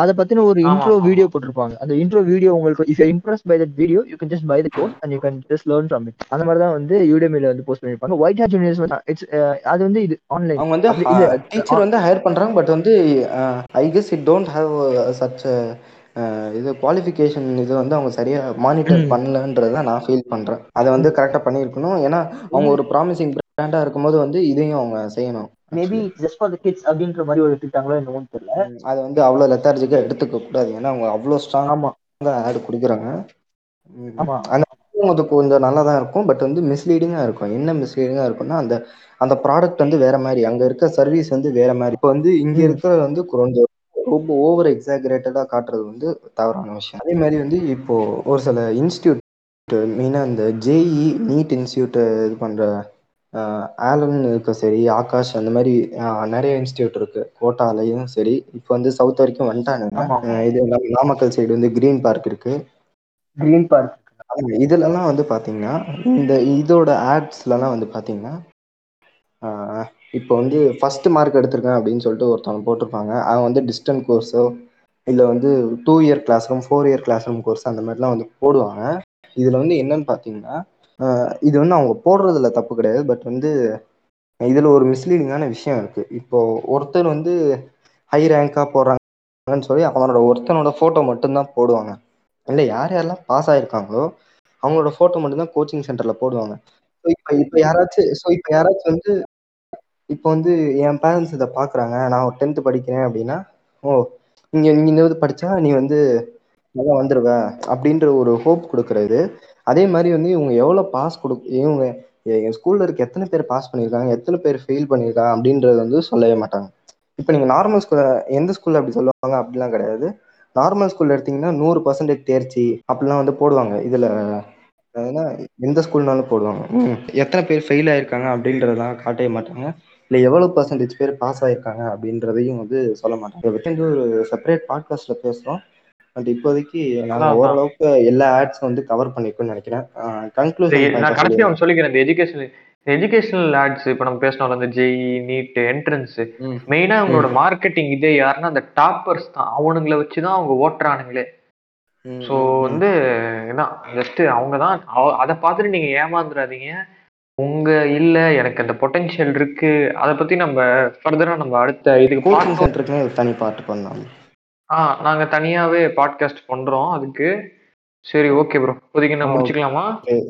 அதை பத்தின ஒரு இன்ட்ரோ. வீடியோ போட்டிருப்பாங்க. அந்த இன்ட்ரோ வீடியோ உங்களுக்கு if impress by that video you can just buy the course and you can just learn from it அந்த மாதிரி தான் வந்து யூடமில வந்து போஸ்ட் பண்ணிருப்பாங்க. ஒயிட் ஹேட் ஜூனியர்ஸ் வந்து இட்ஸ் அது வந்து இது ஆன்லைன் அவங்க வந்து டீச்சர் வந்து ஹையர் பண்றாங்க பட் வந்து I guess it don't have such இது குவாலிஃபிகேஷன் இது வந்து அவங்க சரியா மானிட்டர். பண்ணலன்றத நான் ஃபீல் பண்றேன். அதை வந்து கரெக்டா பண்ணியிருக்கணும். ஏன்னா அவங்க ஒரு ப்ராமிசிங் பிராண்டா இருக்கும்போது வந்து இதையும் அவங்க செய்யணும். Maybe just for the kids அப்படின்ற மாதிரி ஒரு எடுத்துட்டாங்களோ என்னமோ தெரியல. அது வந்து அவ்வளவு லெத்தார்ஜிக்கா எடுத்துக்க கூடாது. ஏன்னா அவங்க அவ்வளவு ஸ்ட்ராங்கா ஆமா. ஆட் கொடுக்குறாங்க. அந்த அது கொஞ்சம் நல்லா தான் இருக்கும். பட் வந்து மிஸ்லீடிங்கா இருக்கும். என்ன மிஸ்லீடிங்கா இருக்கும்னா அந்த அந்த ப்ராடக்ட் வந்து வேற மாதிரி. அங்க இருக்க சர்வீஸ் வந்து வேற மாதிரி. இப்போ வந்து இங்க ம். இருக்கிறது வந்து கொஞ்சம் ரொம்ப ஓவர் எக்ஸாகரேட்டடா காட்டுறது வந்து தவறான விஷயம். அதே மாதிரி வந்து இப்போ ஒரு சில இன்ஸ்டியூட் மெயினா இந்த ஜேஇ நீட் இன்ஸ்டியூட் இது பண்ற ஆலன் இருக்க சரி ஆகாஷ் அந்த மாதிரி நிறைய இன்ஸ்டியூட் இருக்கு. கோட்டாலையும் சரி இப்போ வந்து சவுத் வரைக்கும் வந்துட்டானுங்க. இது நாமக்கல் சைடு வந்து கிரீன் பார்க் இருக்கு. கிரீன் பார்க் இதுலலாம் வந்து பாத்தீங்கன்னா இந்த இதோட ஆட்ஸ்லலாம் வந்து பாத்தீங்கன்னா ஆஹ், இப்போ வந்து ஃபர்ஸ்ட் மார்க் எடுத்திருக்கேன் அப்படின்னு சொல்லிட்டு ஒருத்தவங்க போட்டிருப்பாங்க. அவன் வந்து டிஸ்டன்ட் கோர்ஸோ இல்லை வந்து two year class room four year class room course அந்த மாதிரிலாம் வந்து போடுவாங்க. இதில் வந்து என்னன்னு பார்த்தீங்கன்னா இது வந்து அவங்க போடுறதுல தப்பு கிடையாது. பட் வந்து இதில் ஒரு மிஸ்லீடிங்கான விஷயம் இருக்கு. இப்போ ஒருத்தர் வந்து ஹை ரேங்காக போடுறாங்கன்னு சொல்லி அவனோட ஒருத்தனோட ஃபோட்டோ மட்டும்தான் போடுவாங்க. இல்லை யார் யாரெல்லாம் பாஸ் ஆகிருக்காங்களோ அவங்களோட ஃபோட்டோ மட்டும்தான் கோச்சிங் சென்டரில் போடுவாங்க. ஸோ இப்போ இப்போ யாராச்சும் ஸோ இப்போ யாராச்சும் வந்து இப்போ வந்து என் பேரண்ட்ஸ் இதை பார்க்குறாங்க நான் ஒரு டென்த்து படிக்கிறேன் அப்படின்னா ஓ இங்கே நீங்கள் இந்த இது படித்தா நீ வந்து நல்லா வந்துடுவ அப்படின்ற ஒரு ஹோப் கொடுக்குறது அதே மாதிரி வந்து இவங்க எவ்வளோ பாஸ் கொடு இவங்க என் ஸ்கூலில் இருக்க எத்தனை பேர் பாஸ் பண்ணியிருக்காங்க எத்தனை பேர் ஃபெயில் பண்ணியிருக்காங்க அப்படின்றது வந்து சொல்லவே மாட்டாங்க. இப்போ நீங்கள் நார்மல் ஸ்கூல்ல எந்த ஸ்கூலில் அப்படி சொல்லுவாங்க? அப்படிலாம் கிடையாது. நார்மல் ஸ்கூல்ல எடுத்தீங்கன்னா நூறு பர்சன்டேஜ் தேர்ச்சி அப்படிலாம் வந்து போடுவாங்க. இதில் அதனா எந்த ஸ்கூல்னாலும் போடுவாங்க. எத்தனை பேர் ஃபெயில் ஆயிருக்காங்க அப்படின்றதெல்லாம் காட்டவே மாட்டாங்க. இல்லை எவ்வளோ பர்சன்டேஜ் பேர் பாஸ் ஆயிருக்காங்க அப்படின்றதையும் வந்து சொல்ல மாட்டாங்க. இதை பற்றி வந்து ஒரு செப்பரேட் பாட்காஸ்ட்ல பேசுகிறோம் பட் இப்போதைக்கு அதான். ஓரளவுக்கு எல்லா ஆட்ஸும் வந்து கவர் பண்ணிருக்கோம்னு நினைக்கிறேன். கன்க்ளூஷன் நான் கடைசியா ஒன்று சொல்லிக்கிறேன். இந்த எஜுகேஷன் எஜுகேஷனல் ஆட்ஸ் இப்போ நம்ம பேசணும்ல இந்த ஜெய் நீட் என்ட்ரன்ஸ் மெயினா அவங்களோட மார்க்கெட்டிங் இதே யாருன்னா அந்த டாப்பர்ஸ் தான். அவனுங்களை வச்சு தான் அவங்க ஓட்டுறானுங்களே. ஸோ வந்து என்ன ஜஸ்ட் அவங்க தான். அதை பார்த்துட்டு நீங்க ஏமாந்துடாதீங்க உங்க இல்ல எனக்கு அந்த பொட்டன்ஷியல் இருக்கு. அதை பத்தி நம்ம ஃபர்தரா நம்ம அடுத்த இதுக்கு கோச்சிங். சென்டருக்குன்னு தனி பாட்டு பண்ணலாம் ஆ நாங்க தனியாவே பாட்காஸ்ட் பண்றோம் அதுக்கு. சரி ஓகே ப்ரோ இப்போதைக்கு okay. முடிச்சுக்கலாமா?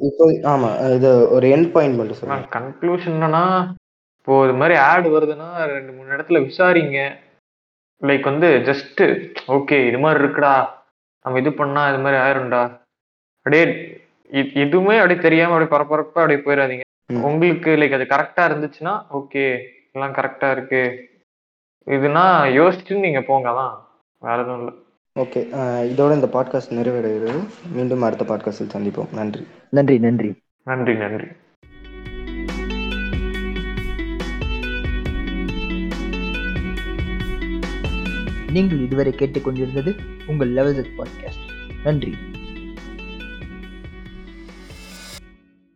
இப்போ ஆமா இது ஒரு எண்ட் பாயிண்ட் மட்டும் சொல்லுங்க. கன்க்ளூஷன் என்னன்னா இப்போ இது மாதிரி ஆட் வருதுன்னா ரெண்டு மூணு இடத்துல விசாரிங்க. லைக் வந்து ஜஸ்ட் ஓகே இது மாதிரி இருக்குடா. நம்ம இது பண்ணா இது மாதிரி ஆயிரும்டா. அப்படியே எதுவுமே அப்படியே தெரியாம அப்படியே பரபரப்பா அப்படியே போயிடாதீங்க. உங்களுக்கு லைக் அது கரெக்டா இருந்துச்சுன்னா ஓகே எல்லாம் கரெக்டா இருக்கு. இதுனா யோசிச்சு நீங்க போங்க தான் வேற எதுவும் இல்லை. ஓகே இதோட இந்த பாட்காஸ்ட் நிறைவடைகிறது. மீண்டும் அடுத்த பாட்காஸ்டில் சந்திப்போம். நன்றி. நன்றி நன்றி. நன்றி நன்றி. நீங்கள் இதுவரை கேட்டுக்கொண்டிருந்தது உங்கள் லெவல் பாட்காஸ்ட் நன்றி.